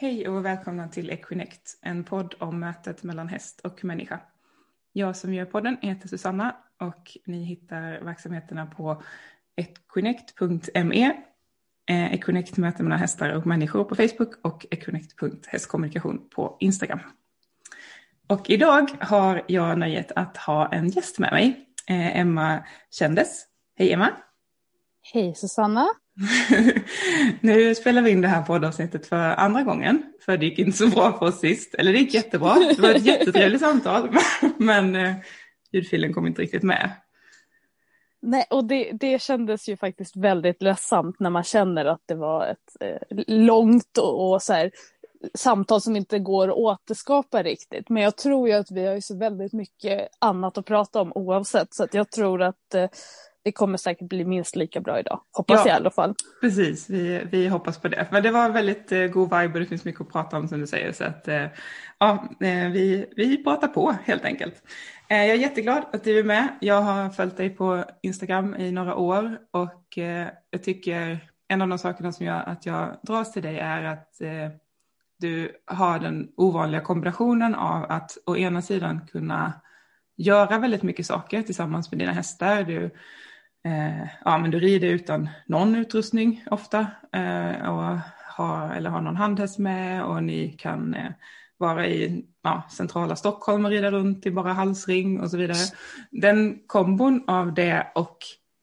Hej och välkomna till Equinect, en podd om mötet mellan häst och människa. Jag som gör podden heter Susanna och ni hittar verksamheterna på equinect.me, Equinect eh, möten mellan hästar och människor på Facebook och equinect.hästkommunikation på Instagram. Och idag har jag nöjet att ha en gäst med mig, eh, Emma Kändes. Hej Emma! Hej Susanna! nu spelar vi in det här poddavsnittet för andra gången, för det gick inte så bra för oss sist. Eller det gick jättebra, det var ett jättetrevligt samtal, men eh, ljudfilen kom inte riktigt med. Nej, och det, det kändes ju faktiskt väldigt ledsamt när man känner att det var ett eh, långt och, och så här, samtal som inte går att återskapa riktigt. Men jag tror ju att vi har ju så väldigt mycket annat att prata om oavsett, så att jag tror att eh, det kommer säkert bli minst lika bra idag. Hoppas ja, jag i alla fall. Precis, vi, vi hoppas på det. Men det var väldigt eh, god vibe och det finns mycket att prata om som du säger. Så att, eh, ja, eh, vi, vi pratar på helt enkelt. Eh, jag är jätteglad att du är med. Jag har följt dig på Instagram i några år och eh, jag tycker en av de sakerna som gör att jag dras till dig är att eh, du har den ovanliga kombinationen av att å ena sidan kunna göra väldigt mycket saker tillsammans med dina hästar. Du eh, ja, men du rider utan någon utrustning ofta eh, och har, eller har någon handhäst med och ni kan eh, vara i ja, centrala Stockholm och rida runt i bara halsring och så vidare. Den kombon av det och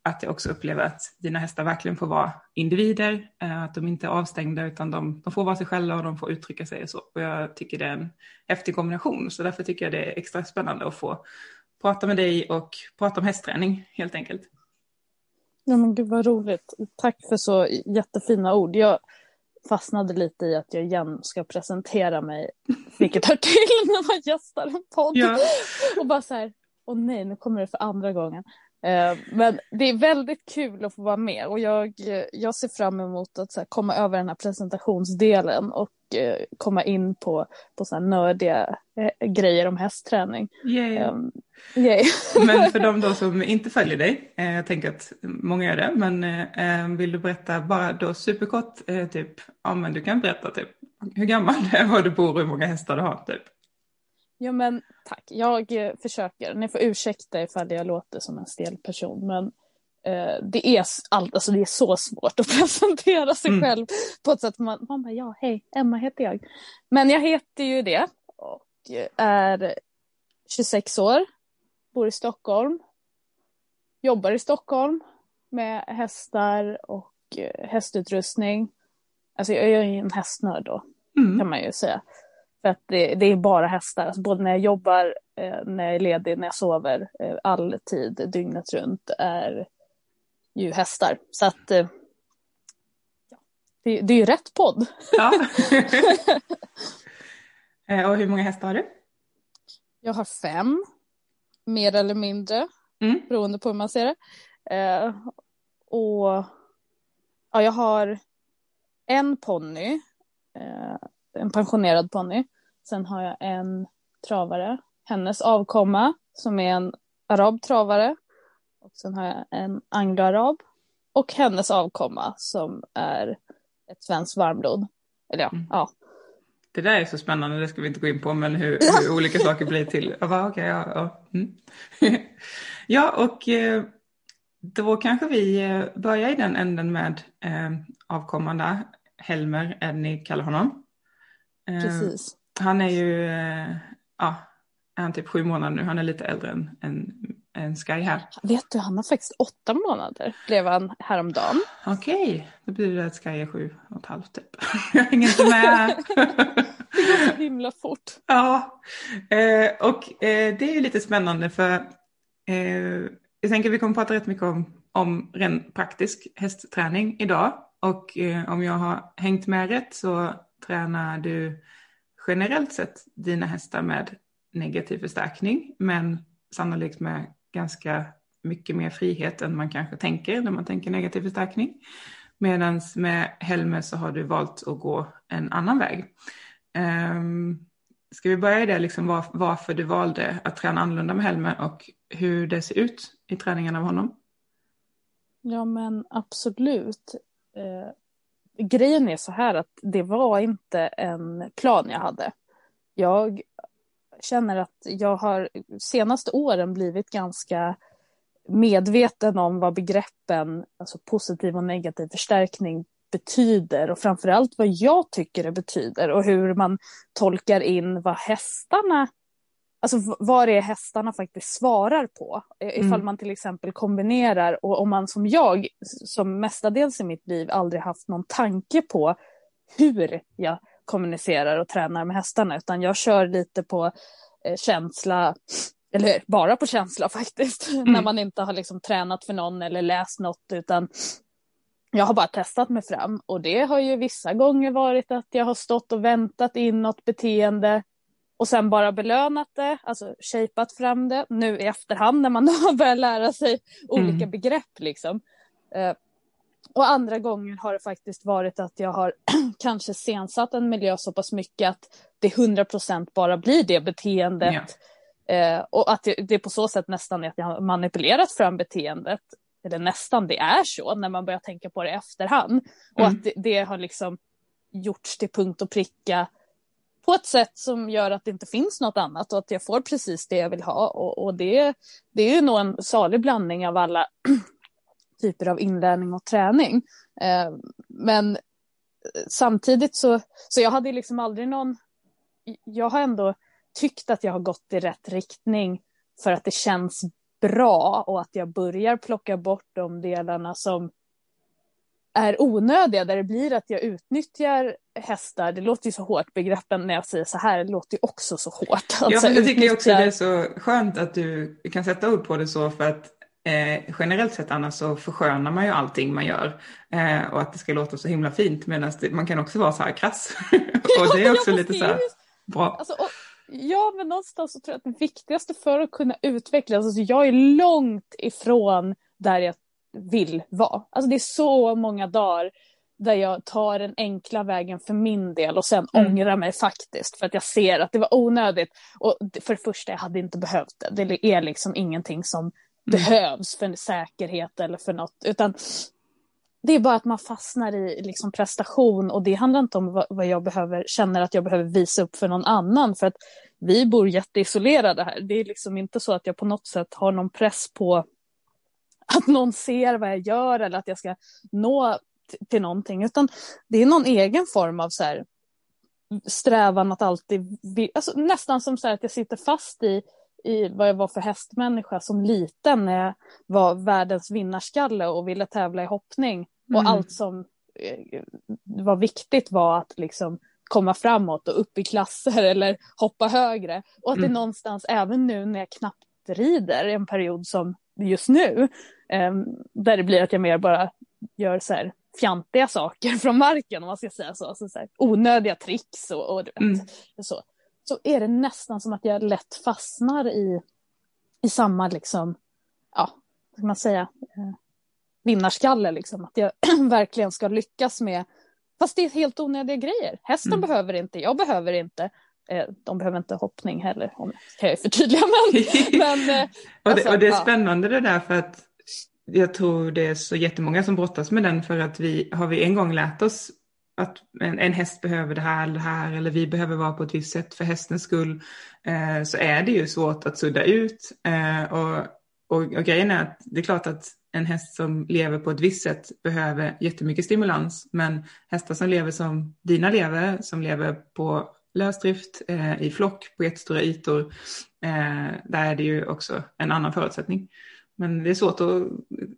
att jag också upplever att dina hästar verkligen får vara individer, eh, att de inte är avstängda utan de, de, får vara sig själva och de får uttrycka sig och så. Och jag tycker det är en häftig kombination, så därför tycker jag det är extra spännande att få prata med dig och prata om hästträning helt enkelt. Ja men gud vad roligt. Tack för så jättefina ord. Jag fastnade lite i att jag igen ska presentera mig, vilket hör till när man gästar en podd. Ja. Och bara så här, åh nej, nu kommer det för andra gången. Eh, men det är väldigt kul att få vara med och jag, jag ser fram emot att komma över den här presentationsdelen och eh, komma in på, på så här nördiga eh, grejer om hästträning. Yay. Um, yay. men för de då som inte följer dig, jag tänker att många gör det, men vill du berätta bara då superkort, typ, ja men du kan berätta typ hur gammal du är, var du bor och hur många hästar du har typ. Ja men tack, jag eh, försöker. Ni får ursäkta ifall jag låter som en stel person men eh, det, är all, alltså det är så svårt att presentera sig mm. själv på ett sätt man, man bara ja hej Emma heter jag. Men jag heter ju det och är 26 år, bor i Stockholm, jobbar i Stockholm med hästar och eh, hästutrustning. Alltså jag är ju en hästnörd då mm. kan man ju säga. För att det, det är bara hästar, alltså både när jag jobbar, eh, när jag är ledig, när jag sover, eh, all tid, dygnet runt är ju hästar. Så att eh, det, det, är ju rätt podd. Ja. Och hur många hästar har du? Jag har fem, mer eller mindre, mm. beroende på hur man ser det. Eh, och ja, jag har en ponny, eh, en pensionerad ponny Sen har jag en travare, hennes avkomma som är en arab travare. Och sen har jag en anglo-arab. Och hennes avkomma som är ett svenskt varmblod. Eller ja, mm. ja. Det där är så spännande, det ska vi inte gå in på, men hur, hur olika saker blir till. Ja, okay, ja, ja. Mm. ja, och eh, då kanske vi eh, börjar i den änden med eh, avkomman där. Helmer, är ni kallar honom. Eh, Precis. Han är ju, eh, ja, är han typ sju månader nu. Han är lite äldre än, än, än Sky här. Vet du, han har faktiskt åtta månader, blev han häromdagen. Okej, okay. det betyder att Sky är sju och ett halvt typ. Jag hänger inte med. det går så himla fort. Ja, eh, och eh, det är ju lite spännande för eh, jag tänker vi kommer prata rätt mycket om, om ren praktisk hästträning idag. Och eh, om jag har hängt med rätt så tränar du generellt sett dina hästar med negativ förstärkning, men sannolikt med ganska mycket mer frihet än man kanske tänker när man tänker negativ förstärkning. Medan med Helmer så har du valt att gå en annan väg. Um, ska vi börja i det, liksom var, varför du valde att träna annorlunda med Helmer och hur det ser ut i träningen av honom? Ja men absolut. Eh, Grejen är så här att det var inte en plan jag hade. Jag känner att jag har senaste åren blivit ganska medveten om vad begreppen alltså positiv och negativ förstärkning betyder och framförallt vad jag tycker det betyder och hur man tolkar in vad hästarna Alltså vad det är hästarna faktiskt svarar på. Ifall mm. man till exempel kombinerar och om man som jag, som mestadels i mitt liv aldrig haft någon tanke på hur jag kommunicerar och tränar med hästarna utan jag kör lite på eh, känsla, eller bara på känsla faktiskt, mm. när man inte har liksom tränat för någon eller läst något utan jag har bara testat mig fram och det har ju vissa gånger varit att jag har stått och väntat in något beteende och sen bara belönat det, alltså shapat fram det nu i efterhand när man har börjat lära sig olika mm. begrepp liksom. Eh, och andra gånger har det faktiskt varit att jag har kanske sensatt en miljö så pass mycket att det 100% bara blir det beteendet. Ja. Eh, och att det, det på så sätt nästan är att jag har manipulerat fram beteendet. Eller nästan det är så när man börjar tänka på det i efterhand. Och mm. att det, det, har liksom gjorts till punkt och pricka på ett sätt som gör att det inte finns något annat och att jag får precis det jag vill ha. Och, och det, det är ju nog en salig blandning av alla typer av inlärning och träning. Eh, men eh, samtidigt så, så jag hade liksom aldrig någon, jag har ändå tyckt att jag har gått i rätt riktning för att det känns bra och att jag börjar plocka bort de delarna som är onödiga, där det blir att jag utnyttjar hästar. Det låter ju så hårt, begreppen när jag säger så här, det låter ju också så hårt. Alltså, ja, jag tycker också det är så skönt att du kan sätta ord på det så, för att eh, generellt sett annars så förskönar man ju allting man gör. Eh, och att det ska låta så himla fint, medan man kan också vara så här krass. och det är också lite så här bra. Alltså, och, ja, men någonstans så tror jag att det viktigaste för att kunna utvecklas, alltså jag är långt ifrån där jag vill vara. Alltså det är så många dagar där jag tar den enkla vägen för min del och sen mm. ångrar mig faktiskt för att jag ser att det var onödigt. Och för det första, jag hade inte behövt det. Det är liksom ingenting som mm. behövs för säkerhet eller för något, utan det är bara att man fastnar i liksom prestation och det handlar inte om vad jag behöver, känner att jag behöver visa upp för någon annan för att vi bor jätteisolerade här. Det är liksom inte så att jag på något sätt har någon press på att någon ser vad jag gör eller att jag ska nå till någonting, utan det är någon egen form av så här, strävan att alltid, alltså, nästan som så här, att jag sitter fast i, i vad jag var för hästmänniska som liten när jag var världens vinnarskalle och ville tävla i hoppning. Mm. Och allt som eh, var viktigt var att liksom komma framåt och upp i klasser eller hoppa högre. Och att mm. det någonstans, även nu när jag knappt rider, en period som just nu, eh, där det blir att jag mer bara gör så här fjantiga saker från marken om man ska säga så, alltså så här, onödiga tricks och, och vet, mm. så. Så är det nästan som att jag lätt fastnar i, i samma liksom, ja, vad ska man säga, eh, vinnarskalle liksom. Att jag verkligen ska lyckas med, fast det är helt onödiga grejer. Hästen mm. behöver inte, jag behöver inte. Eh, de behöver inte hoppning heller, om kan jag förtydliga. Men, men, eh, och, det, och det är alltså, spännande det där för att jag tror det är så jättemånga som brottas med den för att vi har vi en gång lärt oss att en, en häst behöver det här eller det här eller vi behöver vara på ett visst sätt för hästens skull eh, så är det ju svårt att sudda ut eh, och, och, och grejen är att det är klart att en häst som lever på ett visst sätt behöver jättemycket stimulans men hästar som lever som dina lever som lever på lösdrift eh, i flock på jättestora ytor eh, där är det ju också en annan förutsättning. Men det är svårt att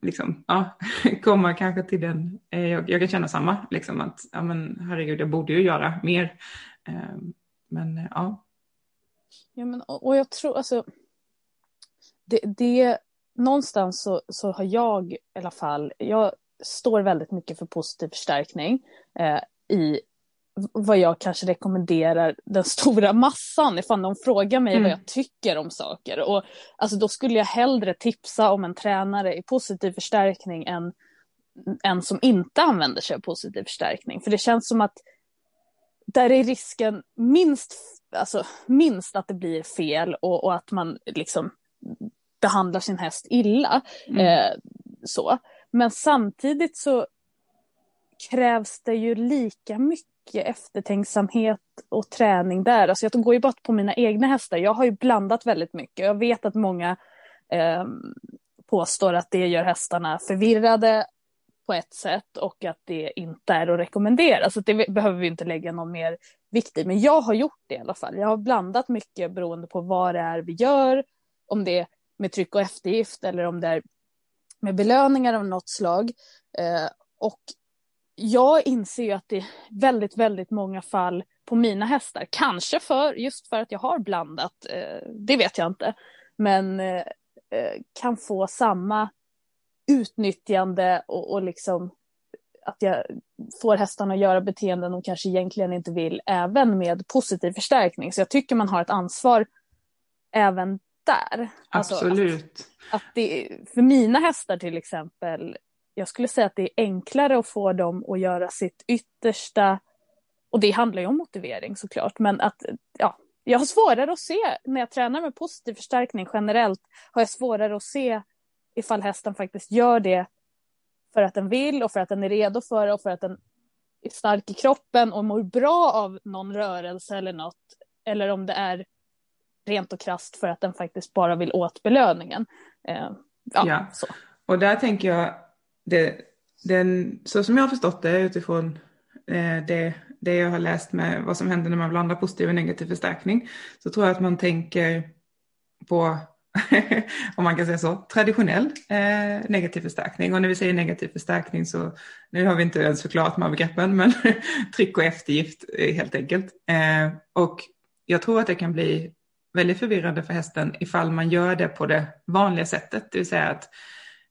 liksom, ja, komma kanske till den, eh, jag, jag kan känna samma, liksom, att ja, men, herregud, jag borde ju göra mer. Eh, men eh, ja. Ja, men, och jag tror, alltså, det, det någonstans så, så har jag i alla fall, jag står väldigt mycket för positiv förstärkning eh, i vad jag kanske rekommenderar den stora massan ifall någon frågar mig mm. vad jag tycker om saker. Och, alltså, då skulle jag hellre tipsa om en tränare i positiv förstärkning än en som inte använder sig av positiv förstärkning. För det känns som att där är risken minst, alltså, minst att det blir fel och, och att man liksom behandlar sin häst illa. Mm. Eh, så. Men samtidigt så krävs det ju lika mycket eftertänksamhet och träning där. Alltså jag går ju bara på mina egna hästar. Jag har ju blandat väldigt mycket. Jag vet att många eh, påstår att det gör hästarna förvirrade på ett sätt och att det inte är att rekommendera. Så det behöver vi inte lägga någon mer vikt i. Men jag har gjort det i alla fall. Jag har blandat mycket beroende på vad det är vi gör. Om det är med tryck och eftergift eller om det är med belöningar av något slag. Eh, och jag inser ju att det är väldigt, väldigt många fall på mina hästar. Kanske för, just för att jag har blandat, eh, det vet jag inte. Men eh, eh kan få samma utnyttjande och, och liksom att jag får hästarna att göra beteenden de kanske egentligen inte vill, även med positiv förstärkning. Så jag tycker man har ett ansvar även där. Absolut. Alltså att, att det, för mina hästar till exempel, jag skulle säga att det är enklare att få dem att göra sitt yttersta. Och det handlar ju om motivering såklart, men att ja, jag har svårare att se när jag tränar med positiv förstärkning generellt har jag svårare att se ifall hästen faktiskt gör det för att den vill och för att den är redo för det och för att den är stark i kroppen och mår bra av någon rörelse eller något. Eller om det är rent och krast för att den faktiskt bara vill åt belöningen. Eh, ja, ja. Så. och där tänker jag, det, den, så som jag har förstått det utifrån eh, det, det jag har läst med vad som händer när man blandar positiv och negativ förstärkning, så tror jag att man tänker på om man kan säga så, traditionell eh, negativ förstärkning. Och när vi säger negativ förstärkning så, nu har vi inte ens förklarat de här begreppen, men tryck och eftergift eh, helt enkelt. Eh, och jag tror att det kan bli väldigt förvirrande för hästen ifall man gör det på det vanliga sättet, det vill säga att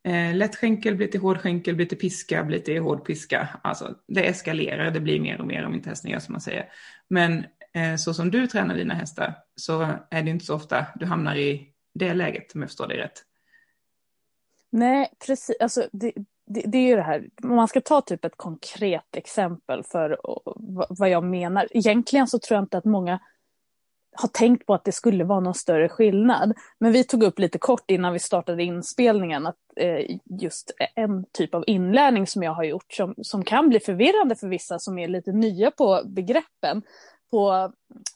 eh, lätt skänkel blir till hård skänkel, blir till piska, blir till hård piska. Alltså det eskalerar, det blir mer och mer om inte hästen gör som man säger. Men eh, så som du tränar dina hästar så är det inte så ofta du hamnar i det läget, om jag förstår dig rätt. Nej, precis. Alltså, det, det, det, är ju det här, om man ska ta typ ett konkret exempel för vad jag menar. Egentligen så tror jag inte att många har tänkt på att det skulle vara någon större skillnad. Men vi tog upp lite kort innan vi startade inspelningen att eh, just en typ av inlärning som jag har gjort som, som kan bli förvirrande för vissa som är lite nya på begreppen på,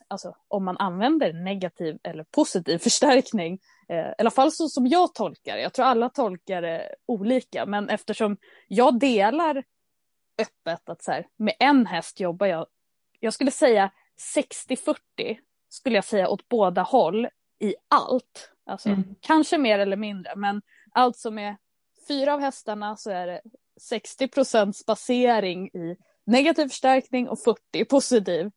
alltså om man använder negativ eller positiv förstärkning, eh, i alla fall så som jag tolkar det, jag tror alla tolkar det olika, men eftersom jag delar öppet att så här, med en häst jobbar jag, jag skulle säga 60-40 skulle jag säga åt båda håll i allt. Alltså, mm. Kanske mer eller mindre, men allt som är fyra av hästarna så är det 60 procents basering i negativ förstärkning och 40 positiv.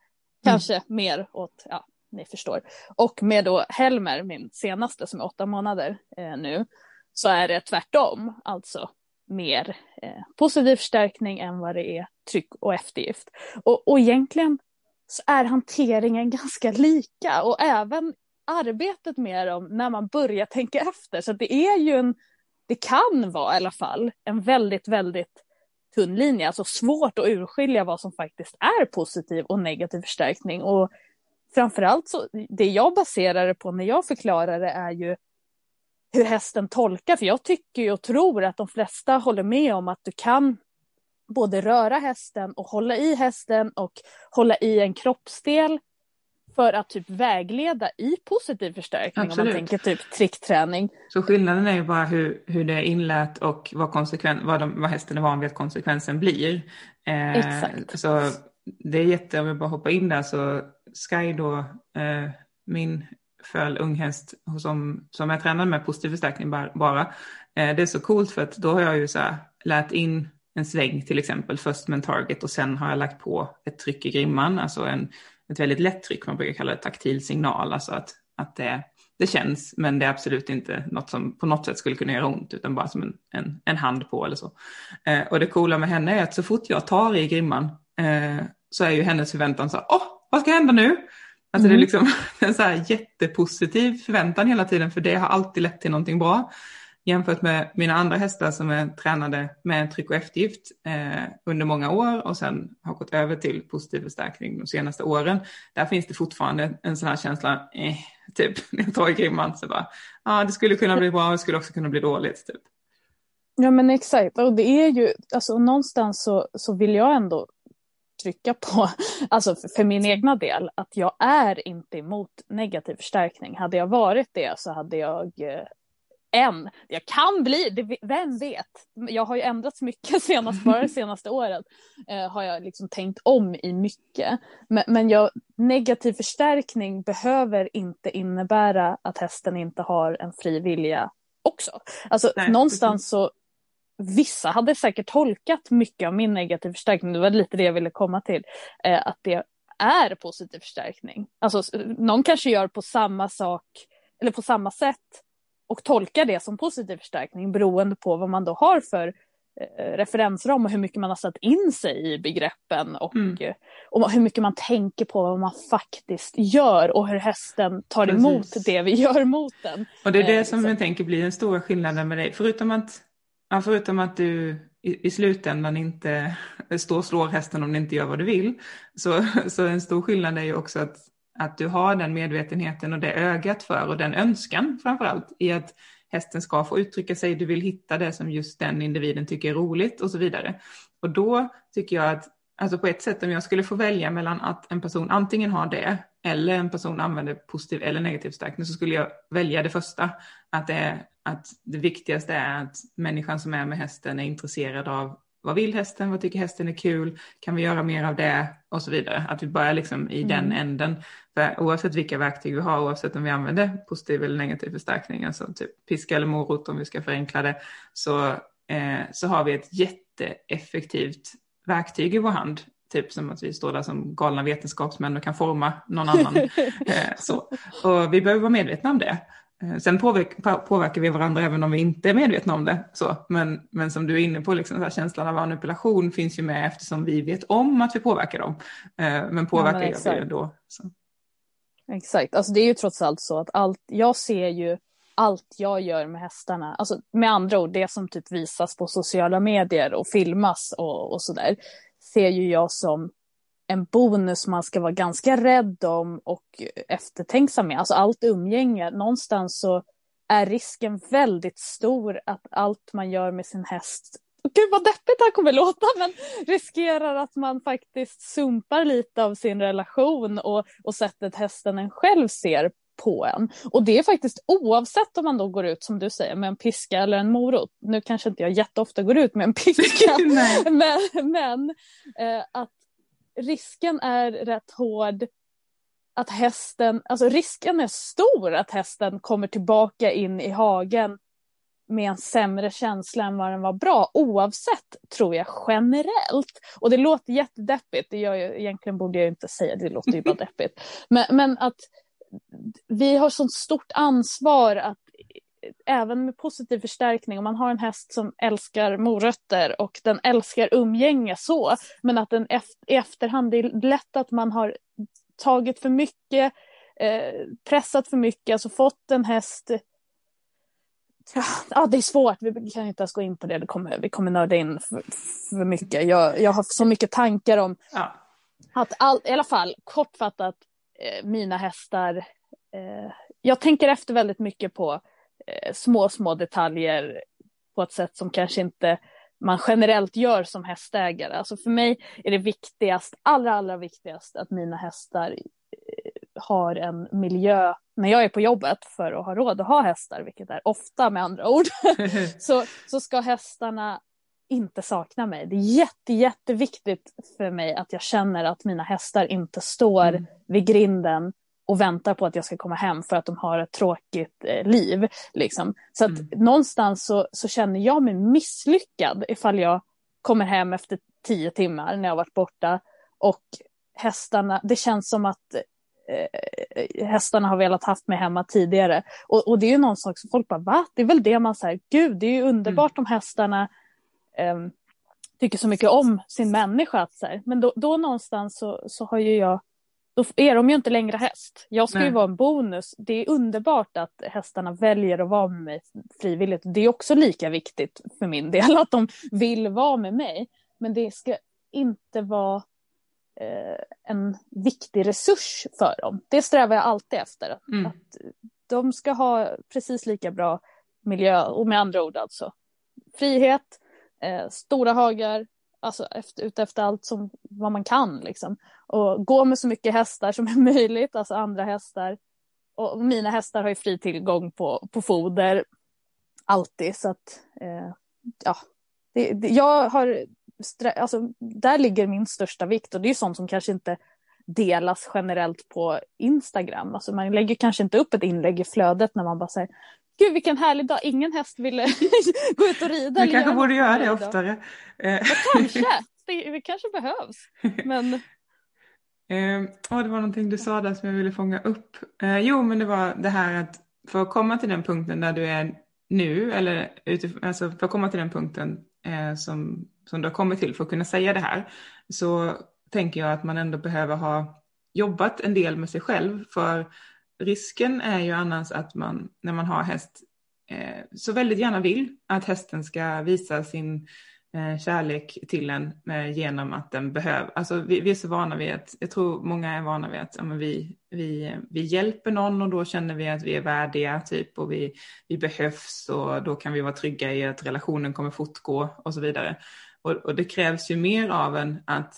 Kanske mm. mer åt, ja, ni förstår. Och med då Helmer, min senaste som är åtta månader eh, nu, så är det tvärtom, alltså mer eh, positiv förstärkning än vad det är tryck och eftergift. Och, och egentligen så är hanteringen ganska lika och även arbetet med dem när man börjar tänka efter. Så det är ju en, det kan vara i alla fall en väldigt, väldigt tunn linje, alltså svårt att urskilja vad som faktiskt är positiv och negativ förstärkning. Och framförallt så, det jag baserar det på när jag förklarar det är ju hur hästen tolkar, för jag tycker och tror att de flesta håller med om att du kan både röra hästen och hålla i hästen och hålla i en kroppsdel för att typ vägleda i positiv förstärkning Absolut. om man tänker typ trickträning. Så skillnaden är ju bara hur, hur det är inlät och vad, konsekven, vad, de, vad hästen är van vid att konsekvensen blir. Eh, Exakt. Så det är jätte, om vi bara hoppar in där så Sky då, eh, min föl unghäst som, som jag tränade med positiv förstärkning bara, eh, det är så coolt för att då har jag ju så här lärt in en sväng till exempel, först med en target och sen har jag lagt på ett tryck i grimman, alltså en, ett väldigt lätt tryck, man brukar kalla det taktil signal, alltså att, att det, det känns, men det är absolut inte något som på något sätt skulle kunna göra ont, utan bara som en, en, en hand på eller så. Eh, och det coola med henne är att så fort jag tar i grimman eh, så är ju hennes förväntan så åh, vad ska hända nu? Alltså mm. det är mm. liksom en så här jättepositiv förväntan hela tiden, för det har alltid lett till någonting bra jämfört med mina andra hästar som är tränade med tryck och eftergift eh, under många år och sen har gått över till positiv förstärkning de senaste åren. Där finns det fortfarande en sån här känsla, eh, typ när jag tar i grimman så bara, ja ah, det skulle kunna bli bra, det skulle också kunna bli dåligt. Typ. Ja men exakt, och det är ju, alltså någonstans så, så vill jag ändå trycka på, alltså för, för, min egna del, att jag är inte emot negativ förstärkning. Hade jag varit det så hade jag eh, än, jag kan bli, det, vem vet? Jag har ju ändrats mycket senast, bara det senaste året eh, har jag liksom tänkt om i mycket. Men, men jag, negativ förstärkning behöver inte innebära att hästen inte har en fri vilja också. Alltså Nej, någonstans så vissa hade säkert tolkat mycket av min negativ förstärkning, det var lite det jag ville komma till, eh, att det är positiv förstärkning. Alltså någon kanske gör på samma sak eller på samma sätt och tolkar det som positiv förstärkning beroende på vad man då har för eh, referensram och hur mycket man har satt in sig i begreppen och, mm. Och hur mycket man tänker på vad man faktiskt gör och hur hästen tar Precis. emot det vi gör mot den. Och det är det eh, som jag tänker blir den stora skillnaden med dig, förutom att Ja, förutom att du i, i slutändan inte står och slår hästen om den inte gör vad du vill. Så, så en stor skillnad är ju också att, att du har den medvetenheten och det ögat för och den önskan framförallt i att hästen ska få uttrycka sig, du vill hitta det som just den individen tycker är roligt och så vidare. Och då tycker jag att, alltså på ett sätt om jag skulle få välja mellan att en person antingen har det eller en person använder positiv eller negativ stärkning så skulle jag välja det första. Att det är att det viktigaste är att människan som är med hästen är intresserad av vad vill hästen, vad tycker hästen är kul, kan vi göra mer av det och så vidare. Att vi börjar liksom i mm. den änden. För oavsett vilka verktyg vi har, oavsett om vi använder positiv eller negativ förstärkning, alltså typ piska eller morot om vi ska förenkla det, så, eh, så har vi ett jätteeffektivt verktyg i vår hand. Typ som att vi står där som galna vetenskapsmän och kan forma någon annan. eh, så. Och vi behöver vara medvetna om det. Eh, sen påverkar, påverkar vi varandra även om vi inte är medvetna om det. Så. Men, men som du är inne på, liksom, här, känslan av manipulation finns ju med eftersom vi vet om att vi påverkar dem. Eh, men påverkar ja, men vi ändå. Så. Exakt, alltså det är ju trots allt så att allt, jag ser ju allt jag gör med hästarna, alltså med andra ord det som typ visas på sociala medier och filmas och, och sådär, ser ju jag som en bonus man ska vara ganska rädd om och eftertänksam med. Alltså allt umgänge, någonstans så är risken väldigt stor att allt man gör med sin häst Gud vad deppigt det här kommer låta men riskerar att man faktiskt sumpar lite av sin relation och, och sättet hästen en själv ser på en. Och det är faktiskt oavsett om man då går ut som du säger med en piska eller en morot. Nu kanske inte jag jätteofta går ut med en piska men, men eh, att risken är rätt hård att hästen, alltså risken är stor att hästen kommer tillbaka in i hagen med en sämre känsla än vad den var bra oavsett tror jag generellt. Och det låter jättedeppigt, det gör jag, egentligen borde jag inte säga, det låter ju bara deppigt. Men, men att vi har sånt stort ansvar att även med positiv förstärkning, om man har en häst som älskar morötter och den älskar umgänge så, men att den i efterhand, det är lätt att man har tagit för mycket, eh, pressat för mycket, alltså fått en häst Ja, det är svårt, vi kan inte ens gå in på det, det kommer, vi kommer nörda in för, för mycket. Jag, jag har så mycket tankar om ja. att all, i alla fall kortfattat, eh, mina hästar, eh, jag tänker efter väldigt mycket på små, små detaljer på ett sätt som kanske inte man generellt gör som hästägare. Alltså för mig är det viktigast, allra, allra viktigast att mina hästar eh, har en miljö när jag är på jobbet för att ha råd att ha hästar, vilket är ofta med andra ord, så, så ska hästarna inte sakna mig. Det är jätte, jätteviktigt för mig att jag känner att mina hästar inte står mm. vid grinden och väntar på att jag ska komma hem för att de har ett tråkigt eh, liv. Liksom. Så att mm. någonstans så, så, känner jag mig misslyckad ifall jag kommer hem efter tio timmar när jag varit borta och hästarna, det känns som att eh, hästarna har velat haft mig hemma tidigare. Och, och det är ju någon sak som folk bara, va? Det är väl det man säger, gud det är ju underbart mm. om hästarna eh, tycker så mycket om sin människa. Så här. Men då, då någonstans så, så har ju jag då är de ju inte längre häst. Jag ska Nej. ju vara en bonus. Det är underbart att hästarna väljer att vara med mig frivilligt. Det är också lika viktigt för min del att de vill vara med mig. Men det ska inte vara eh, en viktig resurs för dem. Det strävar jag alltid efter. Mm. Att de ska ha precis lika bra miljö och med andra ord alltså frihet, eh, stora hagar, alltså efter, ute efter allt som vad man kan liksom. Och gå med så mycket hästar som är möjligt, alltså andra hästar. Och mina hästar har ju fri tillgång på, på foder alltid så att eh, ja, det, det, jag har, alltså där ligger min största vikt och det är sånt som kanske inte delas generellt på Instagram. Alltså man lägger kanske inte upp ett inlägg i flödet när man bara säger Gud vilken härlig dag, ingen häst ville gå ut och rida. Du kanske borde göra det oftare. Ja, kanske, det, det kanske behövs. Men... Eh, oh, det var någonting du sa där som jag ville fånga upp. Eh, jo, men det var det här att för att komma till den punkten där du är nu, eller utifrån, alltså för att komma till den punkten eh, som, som du har kommit till för att kunna säga det här, så tänker jag att man ändå behöver ha jobbat en del med sig själv. För risken är ju annars att man, när man har häst, eh, så väldigt gärna vill att hästen ska visa sin eh, kärlek till en eh, genom att den behöver, alltså vi, vi, är så vana vid att, jag tror många är vana vid att ja, men vi, vi, vi hjälper någon och då känner vi att vi är värdiga typ och vi, vi behövs och då kan vi vara trygga i att relationen kommer fortgå och så vidare. Och, och det krävs ju mer av en att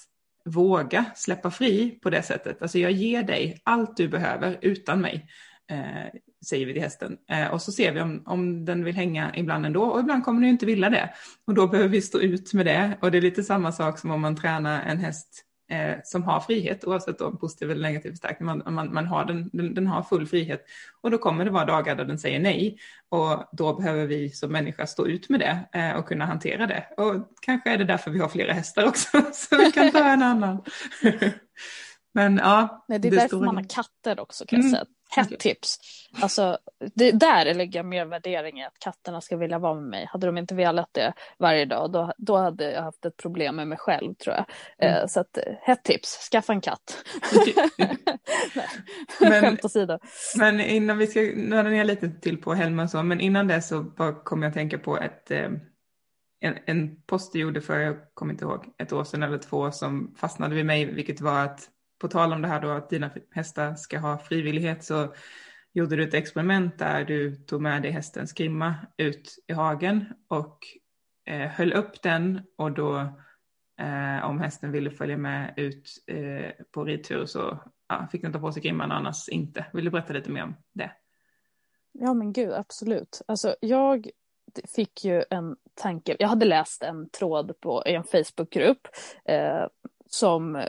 våga släppa fri på det sättet. Alltså jag ger dig allt du behöver utan mig, eh, säger vi till hästen. Eh, och så ser vi om, om den vill hänga ibland ändå och ibland kommer den inte vilja det. Och då behöver vi stå ut med det. Och det är lite samma sak som om man tränar en häst eh, som har frihet, oavsett om positiv eller negativ förstärkning. Man, man, man har den, den, den, har full frihet. Och då kommer det vara dagar där den säger nej. Och då behöver vi som människa stå ut med det eh, och kunna hantera det. Och kanske är det därför vi har flera hästar också, så vi kan ta en annan. Men ja. Nej, det är det därför man har katter också kan jag mm. säga. Hett tips. Alltså, det, där lägger jag mer värdering i att katterna ska vilja vara med mig. Hade de inte velat det varje dag då, då hade jag haft ett problem med mig själv tror jag. Eh, mm. Eh, så att, hett tips, skaffa en katt. men, Skämt åsido. Men innan vi ska nörda ner lite till på Helma så, men innan det så bara kommer jag att tänka på ett eh, en, en post du gjorde för, jag kommer inte ihåg, ett år sedan eller två som fastnade vid mig, vilket var att på tal om det här då att dina hästar ska ha frivillighet så gjorde du ett experiment där du tog med dig hästens grimma ut i hagen och eh, höll upp den och då eh, om hästen ville följa med ut eh, på ridtur så ja, fick den ta på sig grimman annars inte. Vill du berätta lite mer om det? Ja men gud absolut. Alltså jag fick ju en tanke, jag hade läst en tråd på, i en Facebookgrupp eh, som,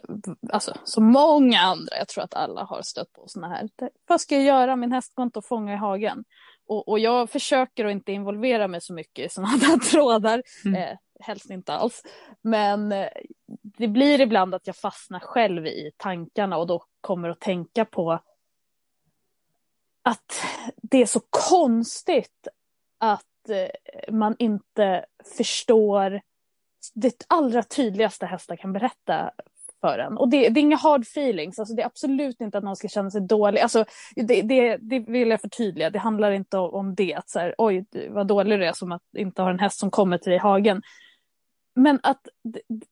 alltså, som många andra, jag tror att alla har stött på sådana här. Vad ska jag göra? Min häst går inte att fånga i hagen. Och, och jag försöker att inte involvera mig så mycket i sådana här trådar. Mm. Eh, helst inte alls. Men eh, det blir ibland att jag fastnar själv i tankarna och då kommer att tänka på att det är så konstigt att eh, man inte förstår det allra tydligaste hästar kan berätta för en. Och det, det, är inga hard feelings, alltså det är absolut inte att någon ska känna sig dålig. Alltså, det, det, det vill jag förtydliga, det handlar inte om det, att så här, oj vad dålig du är som att inte ha en häst som kommer till dig i hagen. Men att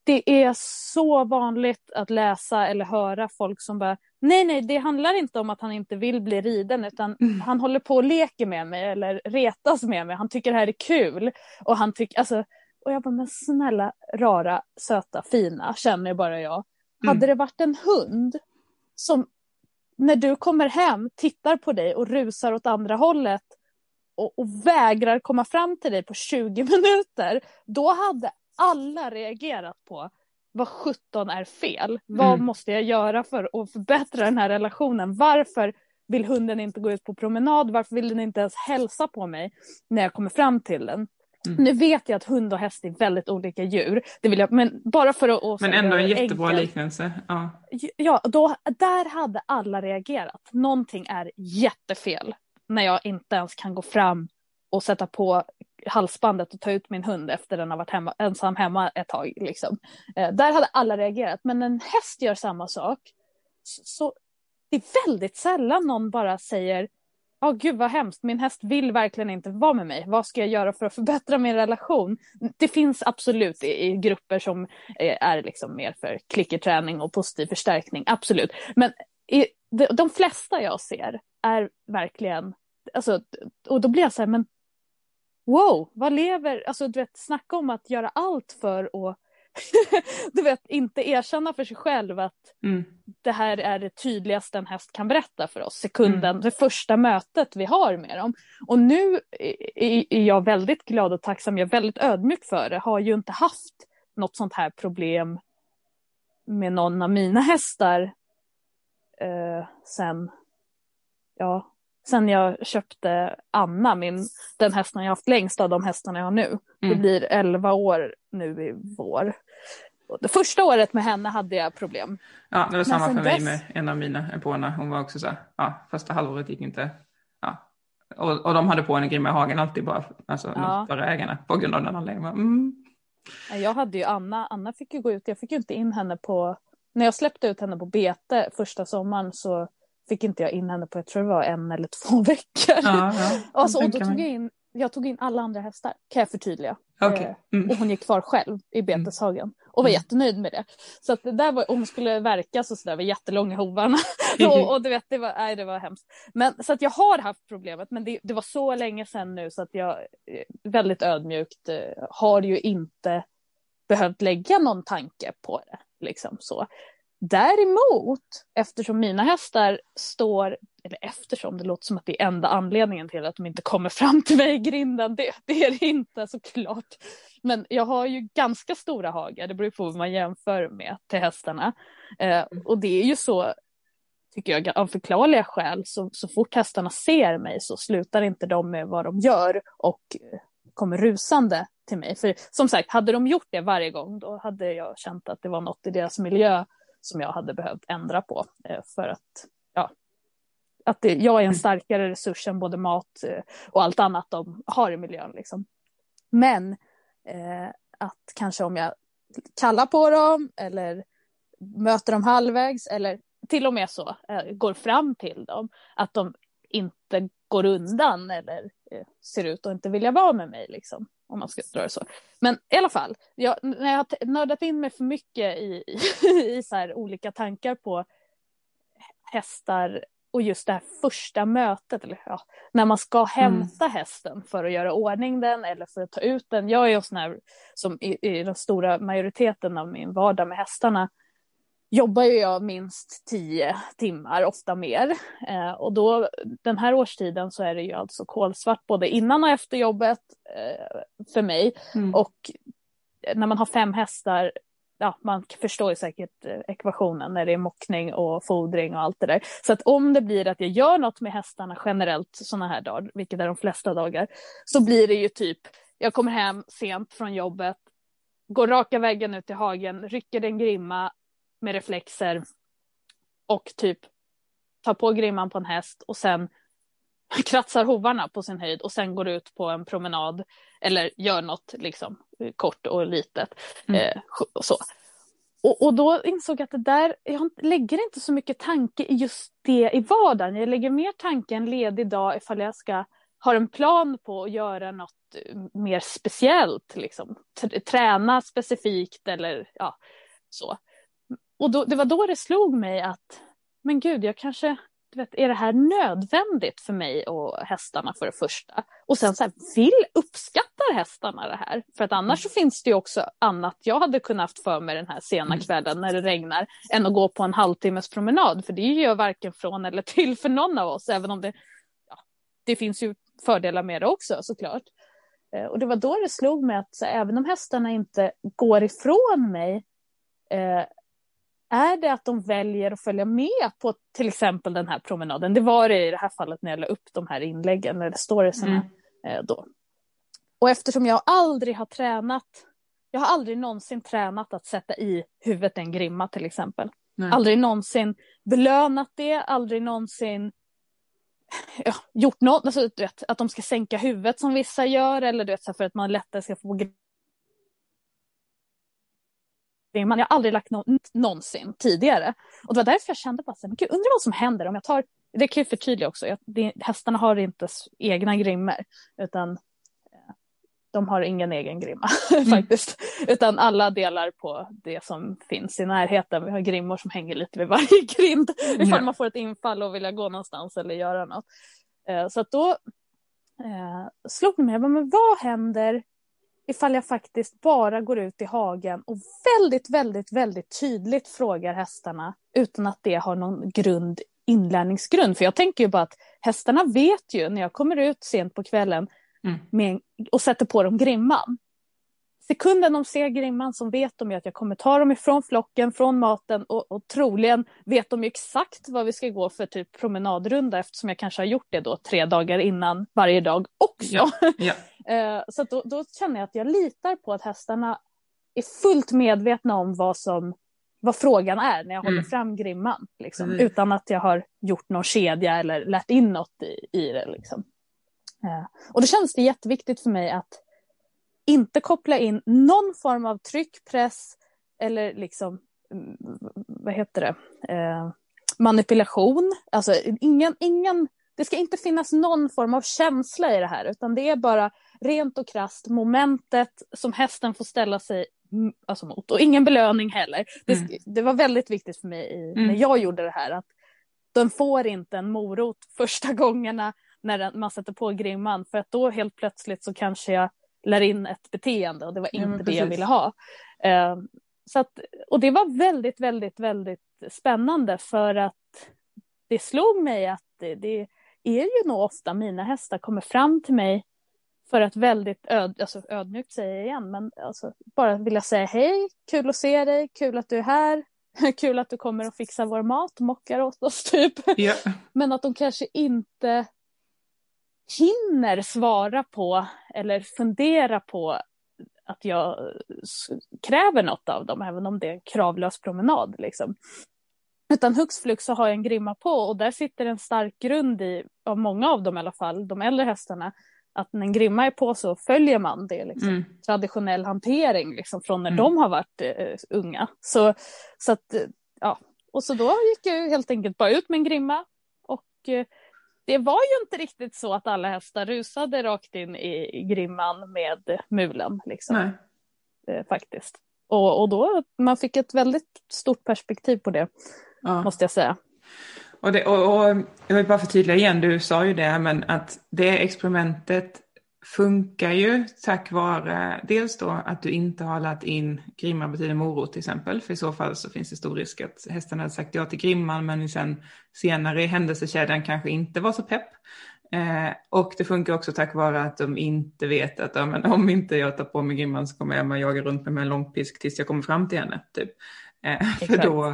det är så vanligt att läsa eller höra folk som bara, nej nej det handlar inte om att han inte vill bli riden utan mm. han håller på och leker med mig eller retas med mig, han tycker det här är kul. Och han tycker, alltså och jag bara, men snälla, rara, söta, fina, känner bara jag. Mm. Hade det varit en hund som när du kommer hem tittar på dig och rusar åt andra hållet och, och vägrar komma fram till dig på 20 minuter, då hade alla reagerat på vad 17 är fel? Mm. Vad måste jag göra för att förbättra den här relationen? Varför vill hunden inte gå ut på promenad? Varför vill den inte ens hälsa på mig när jag kommer fram till den? Mm. Nu vet jag att hund och häst är väldigt olika djur. Det vill jag, men bara för att... Men ändå en jättebra enkelt. liknelse. Ja, ja då, där hade alla reagerat. Någonting är jättefel när jag inte ens kan gå fram och sätta på halsbandet och ta ut min hund efter den har varit hemma, ensam hemma ett tag. Liksom. Eh, där hade alla reagerat. Men en häst gör samma sak så, så det är väldigt sällan någon bara säger Ja, oh, gud vad hemskt, min häst vill verkligen inte vara med mig. Vad ska jag göra för att förbättra min relation? Det finns absolut i, i grupper som eh, är liksom mer för klickerträning och positiv förstärkning, absolut. Men i, de, de flesta jag ser är verkligen, alltså, och då blir jag så här, men wow, vad lever, alltså du vet snacka om att göra allt för att du vet, inte erkänna för sig själv att mm. det här är det tydligaste en häst kan berätta för oss. Sekunden, mm. det första mötet vi har med dem. Och nu är jag väldigt glad och tacksam, jag är väldigt ödmjuk för det. Har ju inte haft något sånt här problem med någon av mina hästar eh, sen, ja, sen jag köpte Anna, min, den hästen jag haft längst av de hästarna jag har nu. Mm. Det blir 11 år nu i vår. Det första året med henne hade jag problem. Ja, det var samma för mig dess... med en av mina epona. Hon var också så här, ja, första halvåret gick inte. Ja. Och, och de hade på en grimma hagen alltid bara, alltså ja. ägarna på grund av den anledningen. Mm. Jag hade ju Anna, Anna fick ju gå ut, jag fick ju inte in henne på, när jag släppte ut henne på bete första sommaren så fick inte jag in henne på, jag tror det var en eller två veckor. Ja, ja, alltså, och då tog jag in, jag tog in alla andra hästar, kan jag förtydliga. Okay. Eh, mm. Och hon gick kvar själv i mm. beteshagen och var mm. jättenöjd med det. Så att det där var, hon skulle verka så sådär, var jättelånga hovarna. och, och, du vet, det var, nej, det var hemskt. Men, så att jag har haft problemet, men det, det var så länge sedan nu så att jag eh, väldigt ödmjukt eh, har ju inte behövt lägga någon tanke på det. Liksom så. Däremot, eftersom mina hästar står, eller eftersom det låter som att det är enda anledningen till att de inte kommer fram till mig i grinden, det, det är det inte såklart. Men jag har ju ganska stora hagar, det beror på vad man jämför med till hästarna. Eh, och det är ju så, tycker jag, av förklarliga skäl, så, så fort hästarna ser mig så slutar inte de med vad de gör och kommer rusande till mig. För som sagt, hade de gjort det varje gång då hade jag känt att det var något i deras miljö som jag hade behövt ändra på eh, för att, ja, att det, jag är en starkare resurs än både mat eh, och allt annat de har i miljön. Liksom. Men eh, att kanske om jag kallar på dem eller möter dem halvvägs eller till och med så eh, går fram till dem, att de inte går undan eller eh, ser ut att inte vilja vara med mig. Liksom om man ska dra det så. Men i alla fall, jag, när jag har nördat in mig för mycket i, i, i så här olika tankar på hästar och just det här första mötet, eller ja, när man ska hämta mm. hästen för att göra ordning den eller för att ta ut den. Jag är ju sån här som i, i den stora majoriteten av min vardag med hästarna jobbar ju jag minst tio timmar, ofta mer. Eh, och då den här årstiden så är det ju alltså kolsvart både innan och efter jobbet eh, för mig. Mm. Och när man har fem hästar, ja man förstår ju säkert eh, ekvationen när det är mockning och fodring och allt det där. Så att om det blir att jag gör något med hästarna generellt sådana här dagar, vilket är de flesta dagar, så blir det ju typ, jag kommer hem sent från jobbet, går raka vägen ut i hagen, rycker en grimma, med reflexer och typ tar på grimman på en häst och sen kratsar hovarna på sin höjd och sen går ut på en promenad eller gör något liksom kort och litet. Mm. Eh, och så. Och, och, då insåg jag att det där, jag lägger inte så mycket tanke i just det i vardagen. Jag lägger mer tanke en ledig dag ifall jag ska ha en plan på att göra något mer speciellt, liksom. Träna specifikt eller ja, så och då, det var då det slog mig att, men gud, jag kanske, du vet, är det här nödvändigt för mig och hästarna för det första? Och sen så här, vill, uppskattar hästarna det här? För att annars så finns det ju också annat jag hade kunnat haft för mig den här sena mm. kvällen när det regnar, än att gå på en halvtimmes promenad, för det gör varken från eller till för någon av oss, även om det, ja, det finns ju fördelar med det också såklart. Eh, och det var då det slog mig att så, även om hästarna inte går ifrån mig eh, är det att de väljer att följa med på till exempel den här promenaden? Det var det i det här fallet när jag la upp de här inläggen eller storiesarna mm. Eh, då. Och eftersom jag aldrig har tränat, jag har aldrig någonsin tränat att sätta i huvudet en grimma till exempel. Nej. Aldrig någonsin belönat det, aldrig någonsin ja, gjort något, alltså, du vet, att de ska sänka huvudet som vissa gör eller du vet, så för att man lättare ska få man har aldrig lagt no någonsin tidigare. Och det var därför jag kände bara så här, undrar vad som händer om jag tar, det kan jag förtydliga också, jag, det, hästarna har inte egna grimmer utan eh, de har ingen egen grimma mm. faktiskt. Utan alla delar på det som finns i närheten. Vi har grimmor som hänger lite vid varje grind. Mm. Ifall man får ett infall och vill gå någonstans eller göra något. Eh, så att då eh, slog mig, men vad händer ifall jag faktiskt bara går ut i hagen och väldigt, väldigt, väldigt tydligt frågar hästarna utan att det har någon grund, inlärningsgrund. För jag tänker ju bara att hästarna vet ju när jag kommer ut sent på kvällen mm. med, och sätter på dem grimman sekunden de ser grimman så vet de ju att jag kommer ta dem ifrån flocken, från maten och, och troligen vet de ju exakt vad vi ska gå för typ promenadrunda eftersom jag kanske har gjort det då tre dagar innan varje dag också. Ja, ja. Eh, så då, då, känner jag att jag litar på att hästarna är fullt medvetna om vad som vad frågan är när jag mm. håller fram grimman. Liksom, mm. Utan att jag har gjort någon kedja eller lärt in något i, i det. Liksom. Eh, och då känns det jätteviktigt för mig att inte koppla in någon form av tryck, press eller liksom, mm, vad heter det, eh, manipulation. Alltså ingen, ingen, det ska inte finnas någon form av känsla i det här, utan det är bara rent och krast momentet som hästen får ställa sig alltså, mot. Och ingen belöning heller. Det, mm. det var väldigt viktigt för mig i, mm. när jag gjorde det här, att den får inte en morot första gångerna när man sätter på grimman, för att då helt plötsligt så kanske jag lär in ett beteende och det var inte ja, det jag ville ha. Uh, så att, och det var väldigt, väldigt, väldigt spännande för att det slog mig att det, det är ju nog ofta mina hästar kommer fram till mig för att väldigt öd, alltså ödmjukt säger jag igen, men alltså bara vilja säga hej, kul att se dig, kul att du är här, kul att du kommer och fixar vår mat, mockar åt oss typ. Yeah. Men att de kanske inte hinner svara på eller fundera på att jag kräver något av dem, även om det är en kravlös promenad. Liksom. Utan hux flux så har jag en grimma på och där sitter en stark grund i, av många av dem i alla fall, de äldre hästarna, att när en grimma är på så följer man det. Liksom. Mm. Traditionell hantering liksom, från när mm. de har varit uh, unga. Så, så att, uh, ja. Och så då gick jag helt enkelt bara ut med en grimma och uh, det var ju inte riktigt så att alla hästar rusade rakt in i, grimman med mulen. Liksom. Eh, faktiskt. Och, och då, man fick ett väldigt stort perspektiv på det, ja. måste jag säga. Och, det, och, och jag vill bara förtydliga igen, du sa ju det, men att det experimentet funkar ju tack vare dels då att du inte har lagt in grimman betyder morot till exempel. För i så fall så finns det stor risk att hästen hade sagt ja till grimman men sen senare i händelsekedjan kanske inte var så pepp. Eh, och det funkar också tack vare att de inte vet att ja, men om inte jag tar på mig grimman så kommer Emma jaga runt med, med en långpisk tills jag kommer fram till henne. Typ. Eh, för då,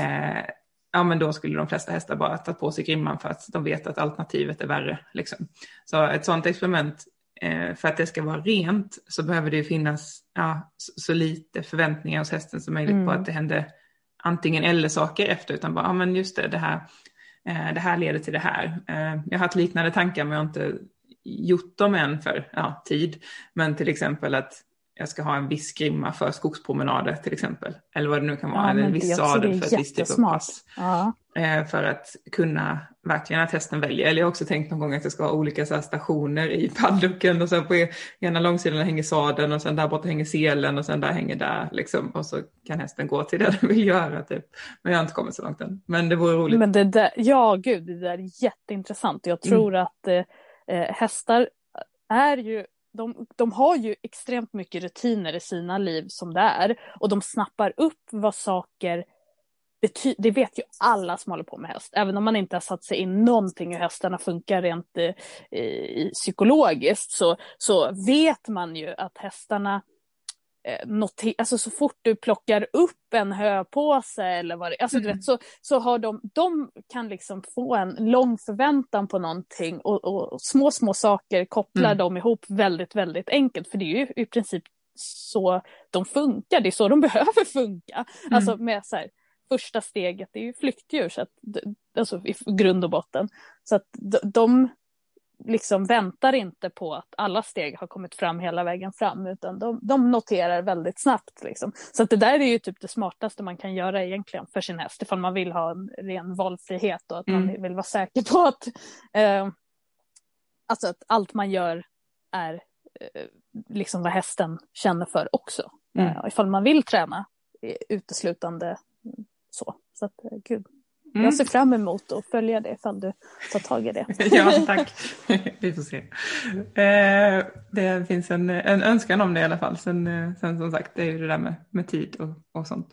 eh, ja men då skulle de flesta hästar bara ta på sig grimman för att de vet att alternativet är värre. Liksom. Så ett sådant experiment för att det ska vara rent så behöver det finnas ja, så, lite förväntningar hos hästen som möjligt mm. på att det händer antingen eller saker efter, utan bara, ja men just det, det här, eh, det här leder till det här. Eh, jag har haft liknande tankar men jag har inte gjort dem än för ja, tid. Men till exempel att jag ska ha en viss grimma för skogspromenader till exempel. Eller vad det nu kan vara, ja, eller en viss sadel för ett visst typ av pass. Ja. Eh, för att kunna verkligen att hästen väljer. Eller jag har också tänkt någon gång att jag ska ha olika så stationer i paddocken och sen på ena långsidan hänger sadeln och sen där borta hänger selen och sen där hänger där liksom. Och så kan hästen gå till det den vill göra typ. Men jag har inte kommit så långt än. Men det vore roligt. Men det där, ja gud, det där är jätteintressant. Jag tror mm. att eh, eh hästar är ju de, de har ju extremt mycket rutiner i sina liv som det är och de snappar upp vad saker betyder. Det vet ju alla som håller på med häst, även om man inte har satt sig in någonting hur hästarna funkar rent eh, psykologiskt så, så vet man ju att hästarna eh, noter, alltså så fort du plockar upp en höpåse eller vad det alltså mm. du vet, så, så har de, de kan liksom få en lång förväntan på någonting och, och, och små, små saker kopplar mm. de ihop väldigt, väldigt enkelt. För det är ju i princip så de funkar, det är så de behöver funka. Mm. Alltså med så här, första steget är ju flyktdjur, så att, alltså i grund och botten. Så att de, liksom väntar inte på att alla steg har kommit fram hela vägen fram utan de, de noterar väldigt snabbt. Liksom. Så att det där är ju typ det smartaste man kan göra egentligen för sin häst ifall man vill ha en ren valfrihet och att mm. man vill vara säker på att, eh, alltså att allt man gör är eh, liksom vad hästen känner för också. Mm. Eh, ifall man vill träna uteslutande så. Så att, eh, gud, Mm. Jag ser fram emot att följa det ifall du tar tag i det. ja, tack. Vi får se. Eh, det finns en, en önskan om det i alla fall. Sen, eh, sen som sagt, det är ju det där med, med tid och, och sånt.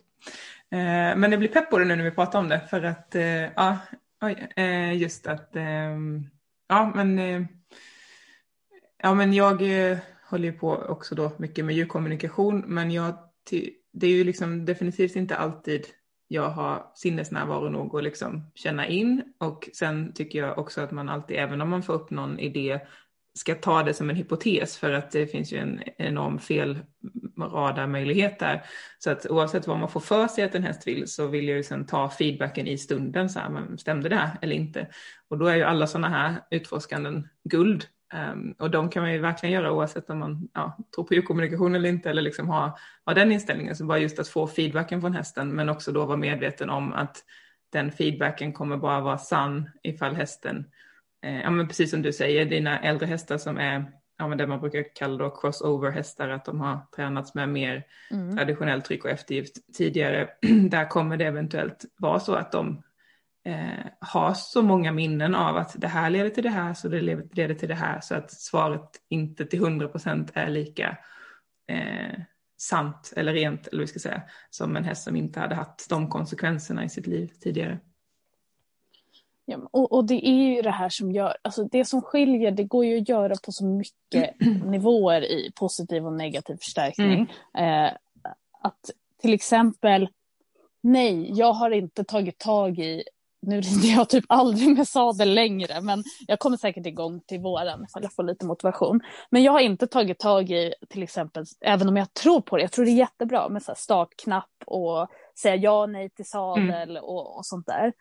Eh, men det blir pepp på det nu när vi pratar om det för att, eh, ja, oj, just att, ehm, ja men, ja men jag håller ju på också då mycket med ljudkommunikation men jag, det är ju liksom definitivt inte alltid jag har sinnesnärvaro nog att liksom känna in och sen tycker jag också att man alltid, även om man får upp någon idé, ska ta det som en hypotes för att det finns ju en enorm felradarmöjlighet där. Så att oavsett vad man får för sig att en häst vill så vill jag ju sen ta feedbacken i stunden, så här, men stämde det här eller inte? Och då är ju alla sådana här utforskanden guld Um, och de kan man ju verkligen göra oavsett om man ja, tror på djurkommunikation eller inte eller liksom ha, ha den inställningen. Så bara just att få feedbacken från hästen men också då vara medveten om att den feedbacken kommer bara vara sann ifall hästen, eh, ja men precis som du säger, dina äldre hästar som är ja, men det man brukar kalla då crossover hästar, att de har tränats med mer mm. traditionell tryck och eftergift tidigare, där kommer det eventuellt vara så att de eh, har så många minnen av att det här leder till det här så det leder till det här så att svaret inte till hundra procent är lika eh, sant eller rent eller vi ska säga som en häst som inte hade haft de konsekvenserna i sitt liv tidigare. Ja, och, och, det är ju det här som gör, alltså det som skiljer, det går ju att göra på så mycket nivåer i positiv och negativ förstärkning. Mm. Eh, att till exempel, nej, jag har inte tagit tag i nu rider jag typ aldrig med sadel längre, men jag kommer säkert igång till våren ifall jag får lite motivation. Men jag har inte tagit tag i till exempel, även om jag tror på det, jag tror det är jättebra med så startknapp och säga ja och nej till sadel mm. och, och, sånt där.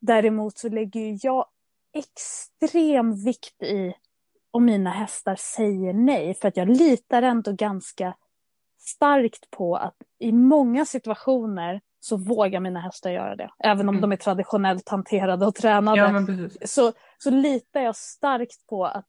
Däremot så lägger jag extrem vikt i om mina hästar säger nej, för att jag litar ändå ganska starkt på att i många situationer så vågar mina hästar göra det. Även om mm. de är traditionellt hanterade och tränade. Ja, så, så litar jag starkt på att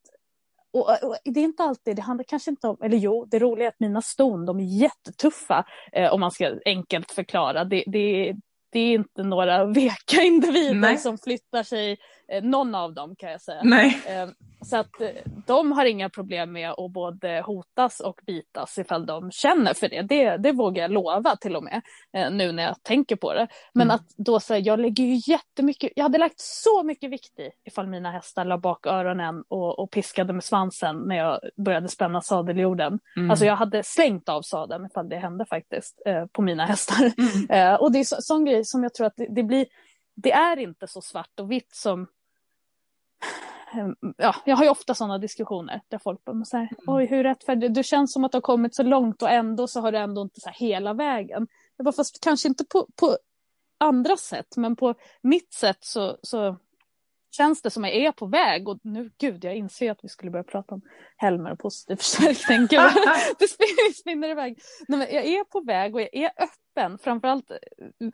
och, och, det är inte alltid, det handlar kanske inte om, eller jo, det roliga är att mina ston, de är jättetuffa, eh, om man ska enkelt förklara. Det, det, det är inte några veka individer Nej. som flyttar sig, någon av dem kan jag säga. Nej. Eh, så att eh, de har inga problem med att både hotas och bitas ifall de känner för det. Det, det vågar jag lova till och med eh, nu när jag tänker på det. Men mm. att då säga, jag lägger ju jättemycket, jag hade lagt så mycket vikt i ifall mina hästar la bak öronen och, och piskade med svansen när jag började spänna sadeljorden. Mm. Alltså jag hade slängt av sadeln ifall det hände faktiskt eh, på mina hästar. Mm. Eh, och det är så, sån grej som jag tror att det, det blir, det är inte så svart och vitt som ja, jag har ju ofta sådana diskussioner där folk bara säger, mm. oj hur rättfärdigt, du känns som att du har kommit så långt och ändå så har du ändå inte så hela vägen. Jag bara, fast kanske inte på, på andra sätt, men på mitt sätt så, så känns det som att jag är på väg och nu, gud, jag inser att vi skulle börja prata om Helmer och positiv förstärkning. Gud, det spinner iväg. Nej, men jag är på väg och jag är öppen. Framförallt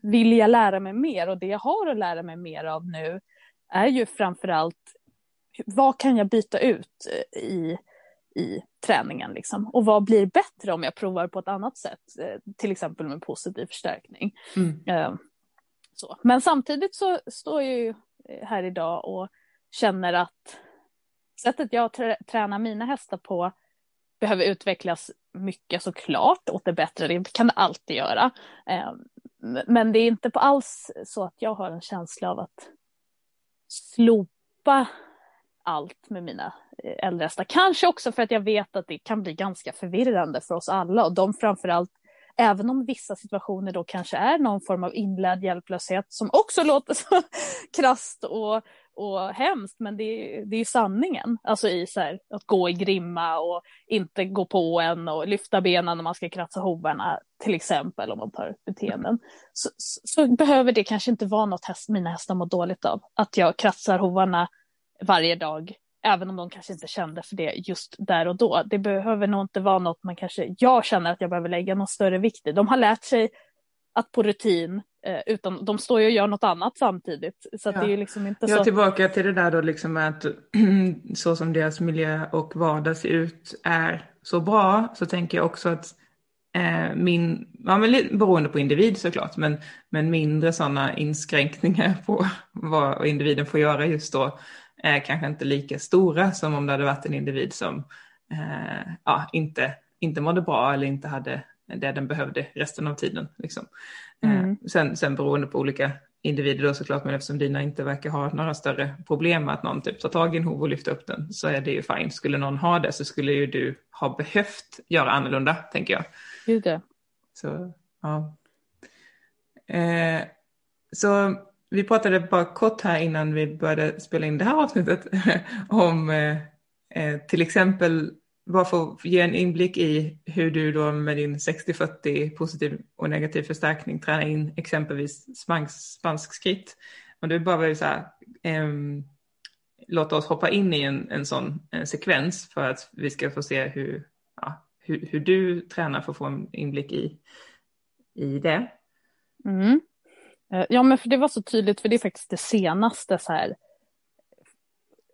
vill jag lära mig mer och det jag har att lära mig mer av nu är ju framförallt vad kan jag byta ut eh, i, i träningen liksom? Och vad blir bättre om jag provar på ett annat sätt? Eh, till exempel med positiv förstärkning. Mm. Eh, så. Men samtidigt så står jag ju här idag och känner att sättet jag tränar mina hästar på behöver utvecklas mycket såklart åt det bättre. Det kan det alltid göra. Men det är inte på alls så att jag har en känsla av att slopa allt med mina eh, äldre hästar. Kanske också för att jag vet att det kan bli ganska förvirrande för oss alla och de framförallt Även om vissa situationer då kanske är någon form av inlärd hjälplöshet som också låter så krasst och, och hemskt men det, det är ju sanningen. Alltså i så här, att gå i grimma och inte gå på en och lyfta benen när man ska kratsa hovarna till exempel om man tar beteenden. Så, så, så behöver det kanske inte vara något häst, mina hästar mår dåligt av. Att jag kratsar hovarna varje dag, även om de kanske inte kände för det just där och då. Det behöver nog inte vara något man kanske, jag känner att jag behöver lägga någon större vikt i. De har lärt sig att på rutin, eh, utan de står ju och gör något annat samtidigt. Så ja. det är liksom inte så. tillbaka till det där då liksom att så som deras miljö och vardag ser ut är så bra så tänker jag också att eh, min, ja, men beroende på individ såklart, men, men mindre sådana inskränkningar på vad individen får göra just då är kanske inte lika stora som om det hade varit en individ som eh, ja, inte, inte mådde bra eller inte hade det den behövde resten av tiden. Liksom. Eh, mm. sen, sen beroende på olika individer då såklart, men eftersom dina inte verkar ha några större problem med att någon typ tar tag i en hov och lyfter upp den så är det ju fint. Skulle någon ha det så skulle ju du ha behövt göra annorlunda, tänker jag. Gud det. Så, ja. Eh, så vi pratade bara kort här innan vi började spela in det här avsnittet om eh, eh, till exempel bara för att ge en inblick i hur du då med din 60-40 positiv och negativ förstärkning tränar in exempelvis spansk skritt. Och du bara vill så här, eh, låta oss hoppa in i en, en sån en sekvens för att vi ska få se hur, ja, hur, hur, du tränar för att få en inblick i, i det. Mm. Eh, ja men för det var så tydligt för det är faktiskt det senaste så här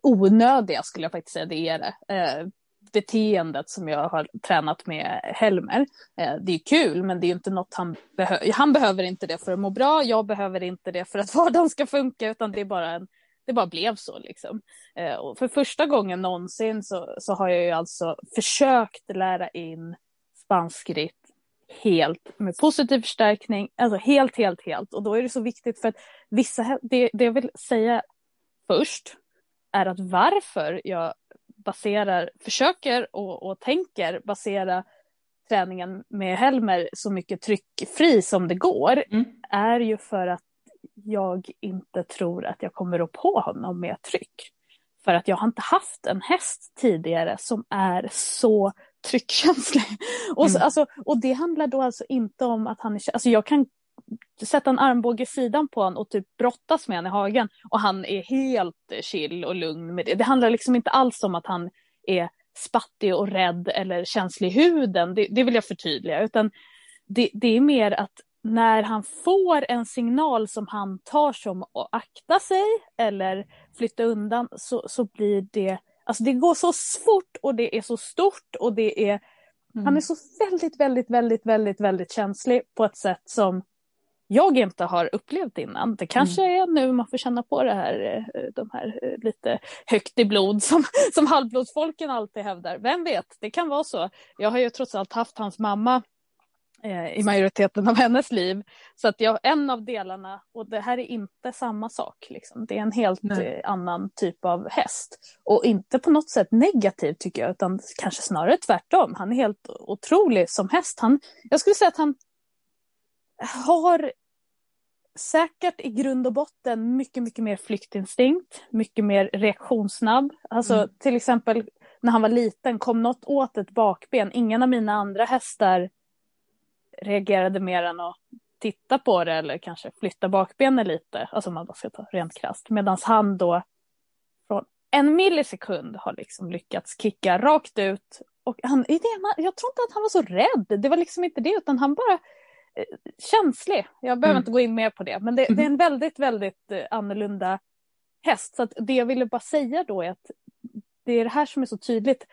onödiga skulle jag faktiskt säga det är det. Eh, beteendet som jag har tränat med Helmer. Eh, det är kul, men det är inte något han behöver. Han behöver inte det för att må bra. Jag behöver inte det för att vardagen ska funka, utan det är bara en det bara blev så liksom. Eh, och för första gången någonsin så, så har jag ju alltså försökt lära in spanskritt helt med positiv förstärkning, alltså helt, helt, helt. Och då är det så viktigt för att vissa, det, det jag vill säga först är att varför jag baserar, försöker och, och tänker basera träningen med Helmer så mycket tryckfri som det går mm. är ju för att jag inte tror att jag kommer att på honom med tryck. För att jag har inte haft en häst tidigare som är så tryckkänslig. Och, så, mm. alltså, och det handlar då alltså inte om att han är... Alltså jag kan sätta en armbåge i sidan på honom och typ brottas med honom i hagen och han är helt chill och lugn med det. Det handlar liksom inte alls om att han är spattig och rädd eller känslig i huden, det, det vill jag förtydliga, utan det, det, är mer att när han får en signal som han tar som att akta sig eller flytta undan så, så blir det, alltså det går så fort och det är så stort och det är, mm. han är så väldigt, väldigt, väldigt, väldigt, väldigt känslig på ett sätt som jag inte har upplevt innan. Det kanske mm. är nu man får känna på det här, eh, de här eh, lite högt i blod som, som halvblodsfolken alltid hävdar. Vem vet, det kan vara så. Jag har ju trots allt haft hans mamma eh, i majoriteten av hennes liv. Så att jag, en av delarna, och det här är inte samma sak, liksom. det är en helt eh, annan typ av häst. Och inte på något sätt negativ tycker jag, utan kanske snarare tvärtom. Han är helt otrolig som häst. Han, jag skulle säga att han har säkert i grund och botten mycket, mycket mer flyktinstinkt, mycket mer reaktionssnabb. Alltså mm. till exempel när han var liten kom något åt ett bakben. Ingen av mina andra hästar reagerade mer än att titta på det eller kanske flytta bakbenen lite, alltså om man bara ska ta rent krasst. Medan han då från en millisekund har liksom lyckats kicka rakt ut. Och han, jag tror inte att han var så rädd, det var liksom inte det, utan han bara Eh, känslig. Jag behöver mm. inte gå in mer på det, men det, det, är en väldigt, väldigt eh, annorlunda häst. Så det jag ville bara säga då är att det är det här som är så tydligt.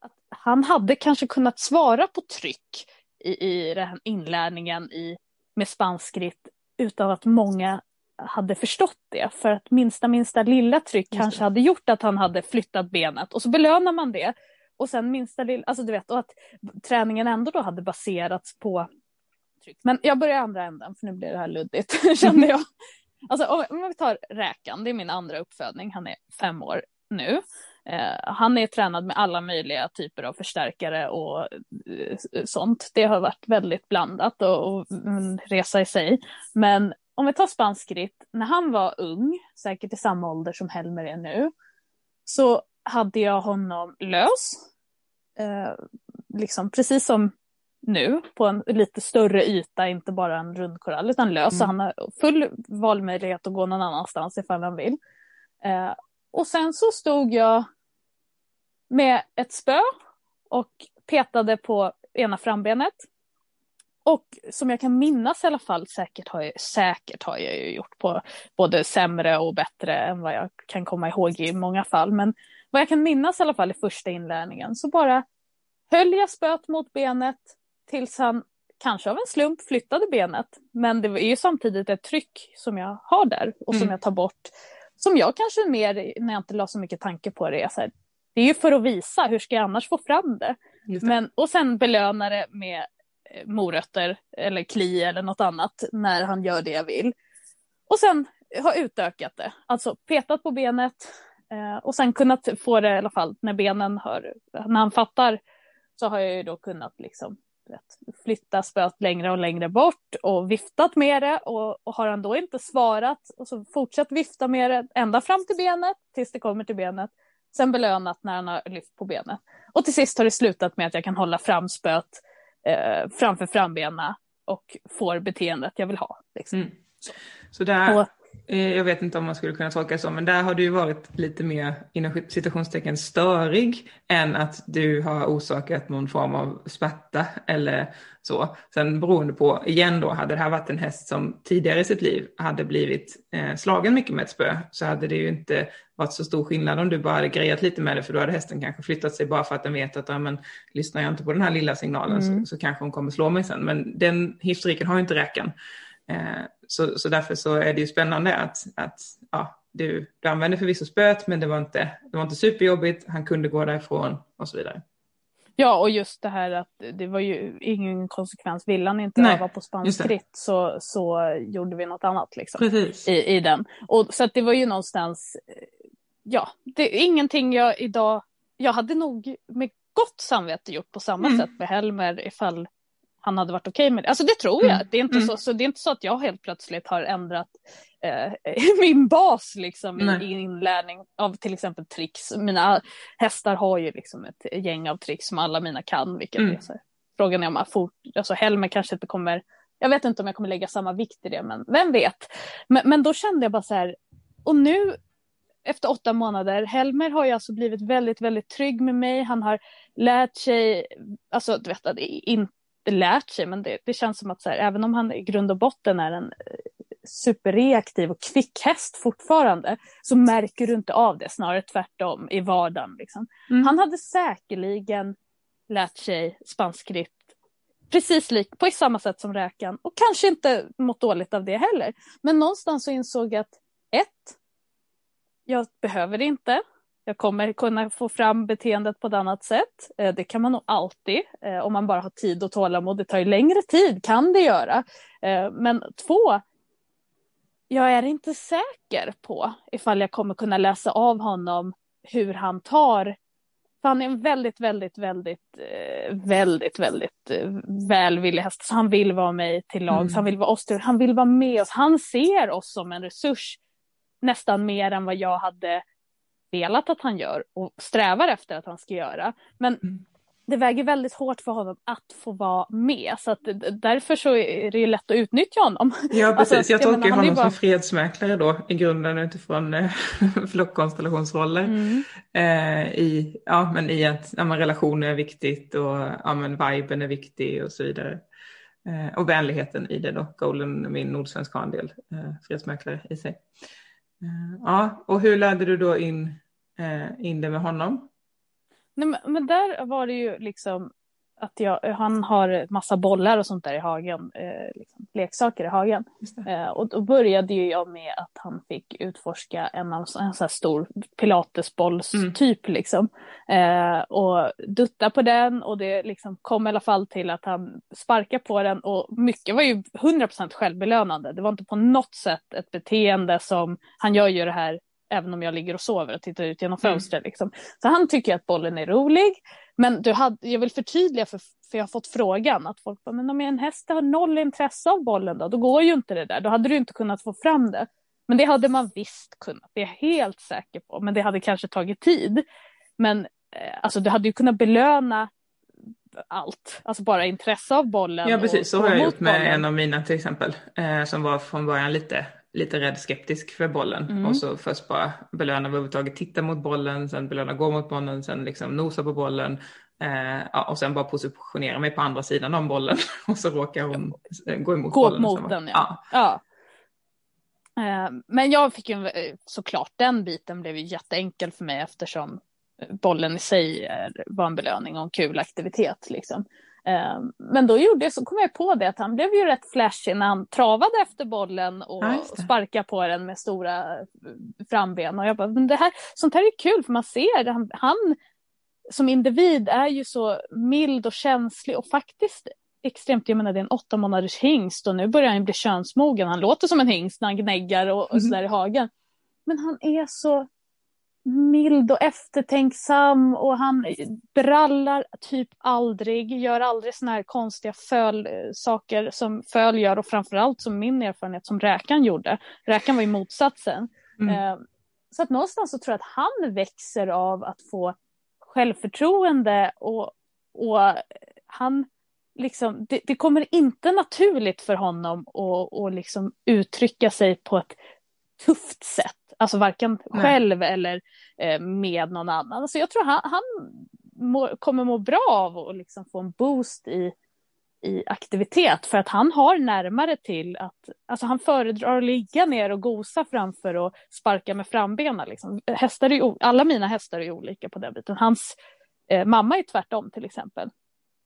Att han hade kanske kunnat svara på tryck i, i den här inlärningen i, med spanskritt utan att många hade förstått det. För att minsta, minsta lilla tryck kanske hade gjort att han hade flyttat benet och så belönar man det. Och sen minsta lilla, alltså du vet, och att träningen ändå då hade baserats på uttryckt. Men jag börjar andra änden för nu blir det här luddigt kände jag. Alltså om vi tar räkan, det är min andra uppfödning, han är fem år nu. Eh, han är tränad med alla möjliga typer av förstärkare och eh, sånt. Det har varit väldigt blandat och, och en resa i sig. Men om vi tar spanskritt, när han var ung, säkert i samma ålder som Helmer är nu, så hade jag honom lös. Eh, liksom precis som nu på en lite större yta, inte bara en rundkorall utan lös. Mm. Så han har full valmöjlighet att gå någon annanstans ifall han vill. Eh, och sen så stod jag med ett spö och petade på ena frambenet. Och som jag kan minnas i alla fall, säkert har jag, säkert har jag ju gjort på både sämre och bättre än vad jag kan komma ihåg i många fall. Men vad jag kan minnas i alla fall i första inlärningen så bara höll jag spöet mot benet tills han kanske av en slump flyttade benet. Men det är ju samtidigt ett tryck som jag har där och som Mm. jag tar bort. Som jag kanske mer, när jag inte la så mycket tanke på det, är så här, det är ju för att visa, hur ska jag annars få fram det? Men, och sen belöna det med eh, morötter eller kli eller något annat när han gör det jag vill. Och sen ha utökat det, alltså petat på benet eh, och sen kunnat få det i alla fall när benen hör, när han fattar så har jag ju då kunnat liksom vet, flytta spöet längre och längre bort och viftat med det och, och har han då inte svarat och så fortsatt vifta med det ända fram till benet tills det kommer till benet. Sen belönat när han har lyft på benet. Och till sist har det slutat med att jag kan hålla fram spöet eh, framför frambena och får beteendet jag vill ha. Liksom. Mm. Så där, Och- jag vet inte om man skulle kunna tolka det så, men där har du ju varit lite mer inom citationstecken störig än att du har orsakat någon form av smärta eller så. Sen beroende på, igen då, hade det här varit en häst som tidigare i sitt liv hade blivit eh, slagen mycket med ett spö så hade det ju inte varit så stor skillnad om du bara hade grejat lite med det för då hade hästen kanske flyttat sig bara för att den vet att ja, men, lyssnar jag inte på den här lilla signalen Mm. så, så kanske hon kommer slå mig sen. Men den historiken har ju inte räkan. Eh, så, så därför så är det ju spännande att, att ja, du, du använde förvisso spöet men det var, inte, det var inte superjobbigt, han kunde gå därifrån och så vidare. Ja, och just det här att det var ju ingen konsekvens. Vill han inte Nej, öva på just spansk det. ritt så, så gjorde vi något annat. Liksom. Precis. i, i den. Och, så att det var ju någonstans, ja, det är ingenting jag idag, jag hade nog med gott samvete gjort på samma Mm. sätt med Helmer ifall han hade varit okej med det. Alltså det tror jag. Mm. Det, är inte Mm. så, så det är inte så att jag helt plötsligt har ändrat eh, min bas liksom i, inlärning av till exempel tricks. Mina hästar har ju liksom ett gäng av tricks som alla mina kan. Vilket Mm. är så frågan är om fort, alltså Helmer kanske inte kommer jag vet inte om jag kommer lägga samma vikt i det, men vem vet. Men, men då kände jag bara så här, och nu efter åtta månader, Helmer har ju alltså blivit väldigt, väldigt trygg med mig. Han har lärt sig, alltså du vet, att inte lärt sig, men det, det känns som att så här, även om han i grund och botten är en eh, superreaktiv och kvick häst fortfarande, så märker du inte av det, snarare tvärtom i vardagen. Liksom. Mm. Han hade säkerligen lärt sig spansk ritt precis lik, på samma sätt som räkan och kanske inte mått dåligt av det heller. Men någonstans så insåg jag att ett, jag behöver det inte. Jag kommer kunna få fram beteendet på ett annat sätt. Eh, Det kan man nog alltid eh, om man bara har tid och tålamod. Det tar ju längre tid, kan det göra. Eh, Men två, jag är inte säker på ifall jag kommer kunna läsa av honom hur han tar för han är en väldigt, väldigt, väldigt, väldigt, väldigt välvillig häst. Så han vill vara mig till lag, Mm. han vill vara oss till, han vill vara med oss. Han ser oss som en resurs nästan mer än vad jag hade velat att han gör och strävar efter att han ska göra. Men Mm. det väger väldigt hårt för honom att få vara med. Så att därför så är det ju lätt att utnyttja honom. Ja, precis. Alltså, jag jag tolkar honom bara- som fredsmäklare då, i grunden utifrån eh, flockkonstellationsroller. Mm. Eh, i, ja, men i att ja, men relationer är viktigt och ja, men viben är viktig och så vidare. Eh, och vänligheten i det då. Golden, min nordsvenska har en del eh, fredsmäklare i sig. Eh, ja, och hur lärde du då in, eh, in det med honom? Nej, men, men där var det ju liksom att jag, han har massa bollar och sånt där i hagen, eh, liksom, leksaker i hagen. Eh, och då började ju jag med att han fick utforska en, av, en sån här stor pilatesbollstyp liksom. Eh, och dutta på den och det liksom kom i alla fall till att han sparkade på den och mycket var ju 100% självbelönande. Det var inte på något sätt ett beteende som, han gör ju det här även om jag ligger och sover och tittar ut genom Mm. fönstret. Liksom. Så han tycker att bollen är rolig. Men du hade, jag vill förtydliga, för, för jag har fått frågan att folk bara, men om en häst har noll intresse av bollen då, då går ju inte det där. Då hade du inte kunnat få fram det. Men det hade man visst kunnat, det är jag helt säker på. Men det hade kanske tagit tid. Men eh, alltså, du hade ju kunnat belöna allt, alltså bara intresse av bollen. Ja precis, så har jag gjort med bollen. en av mina till exempel. Eh, som var från början lite, lite rädd skeptisk för bollen. Mm. Och så först bara belöna överhuvudtaget, titta mot bollen, sen belöna gå mot bollen, sen liksom nosa på bollen. Eh, ja, och sen bara positionera mig på andra sidan om bollen. och så råkar hon gå emot Gå bollen. mot den, bara- ja. ja. Eh, Men jag fick ju eh, såklart, den biten blev ju jätteenkel för mig eftersom bollen i sig var en belöning och en kul aktivitet. Liksom. Eh, men då gjorde, så kom jag på det att han blev ju rätt flashig när han travade efter bollen och Ja, sparkade på den med stora eh, framben. Och jag bara, men det här, sånt här är kul för man ser, han, han som individ är ju så mild och känslig och faktiskt extremt, jag menar det är en åtta månaders hingst och nu börjar han bli könsmogen. Han låter som en hingst när han gnäggar och, och Mm. sådär i hagen. Men han är så mild och eftertänksam och han brallar typ aldrig, gör aldrig såna här konstiga föl saker som föl gör och framförallt som min erfarenhet som Räkan gjorde. Räkan var ju motsatsen. Mm. Eh, Så att någonstans så tror jag att han växer av att få självförtroende och, och han liksom, det, det kommer inte naturligt för honom att, att liksom uttrycka sig på ett tufft sätt. Alltså varken Nej. själv eller eh, med någon annan. Så jag tror han, han må, kommer må bra av att liksom få en boost i, i aktivitet. För att han har närmare till att, alltså han föredrar att ligga ner och gosa framför att sparka med frambenen. Liksom. Hästar är, alla mina hästar är olika på den biten. Hans eh, mamma är tvärtom till exempel.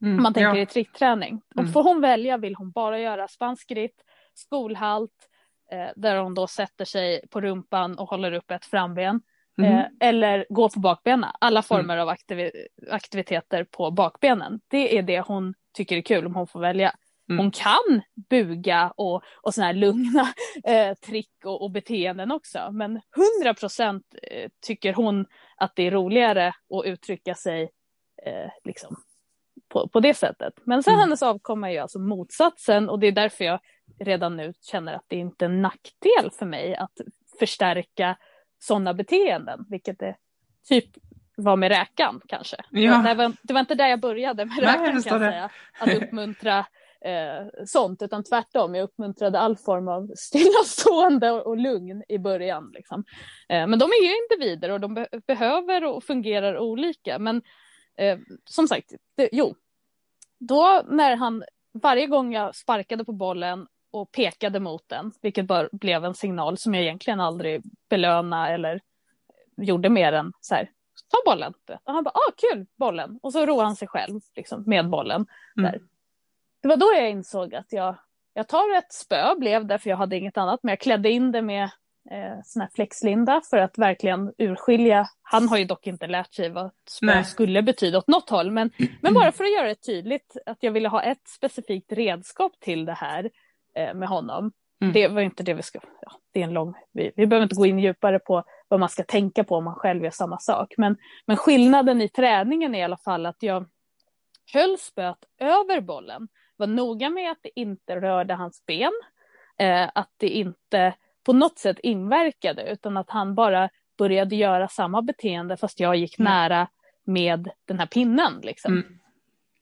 Mm. Man tänker ja. i trickträning. Och Mm. får hon välja vill hon bara göra spansk ritt, skolhalt, eh, där hon då sätter sig på rumpan och håller upp ett framben. Eh, eller gå på bakbenen. Alla former av aktivi- aktiviteter på bakbenen. Det är det hon tycker är kul om hon får välja. Mm. Hon kan buga och, och såna här lugna eh, trick och, och beteenden också. Men 100 procent eh, tycker hon att det är roligare att uttrycka sig eh, liksom, på, på det sättet. Men sen Mm. hennes avkomma är ju alltså motsatsen och det är därför jag redan nu känner att det inte är en nackdel för mig att förstärka sådana beteenden, vilket det typ var med räkan kanske. Ja. Det, var, det var inte där jag började med Nej, räkan kan förstår jag det. säga, att uppmuntra eh, sånt, utan tvärtom, jag uppmuntrade all form av stillastående och, och lugn i början. Liksom. Eh, men de är ju individer och de be- behöver och fungerar olika. Men eh, som sagt, det, jo, då när han varje gång jag sparkade på bollen och pekade mot den, vilket bara blev en signal som jag egentligen aldrig belöna eller gjorde mer än så här, ta bollen. Och han bara, ah kul, bollen. Och så roade han sig själv liksom, med bollen. Mm. Där. Det var då jag insåg att jag, jag tar ett spö, blev det för jag hade inget annat, men jag klädde in det med eh, sån här flexlinda för att verkligen urskilja. Han har ju dock inte lärt sig vad spö Nej. skulle betyda åt något håll, men, men bara för att göra det tydligt att jag ville ha ett specifikt redskap till det här med honom. Mm. Det var inte det vi ska, ja, det är en lång, vi, vi behöver inte gå in djupare på vad man ska tänka på om man själv gör samma sak. Men, men skillnaden i träningen är i alla fall att jag höll spöet över bollen, var noga med att det inte rörde hans ben, eh, att det inte på något sätt inverkade, utan att han bara började göra samma beteende fast jag gick Mm. nära med den här pinnen. Liksom. Mm.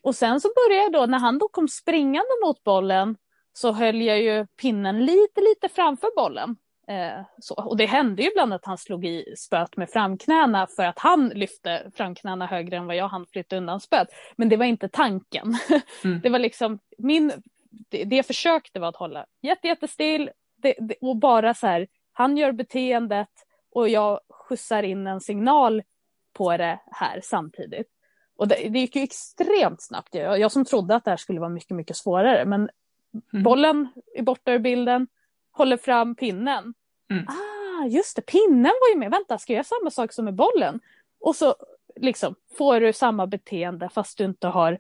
Och sen så började jag då, när han då kom springande mot bollen, så höll jag ju pinnen lite, lite framför bollen. Eh, så. Och det hände ju ibland att han slog i spöet med framknäna för att han lyfte framknäna högre än vad jag hann flytta undan spöet. Men det var inte tanken. Mm. Det var liksom min, det, det jag försökte var att hålla jätte, jättestill det, det, och bara så här, han gör beteendet och jag skjutsar in en signal på det här samtidigt. Och det, det gick ju extremt snabbt. Jag, jag som trodde att det här skulle vara mycket, mycket svårare. Men Mm. bollen är borta ur bilden, håller fram pinnen. Mm. Ah, just det, pinnen var ju med. Vänta, ska jag göra samma sak som med bollen? Och så liksom får du samma beteende fast du inte har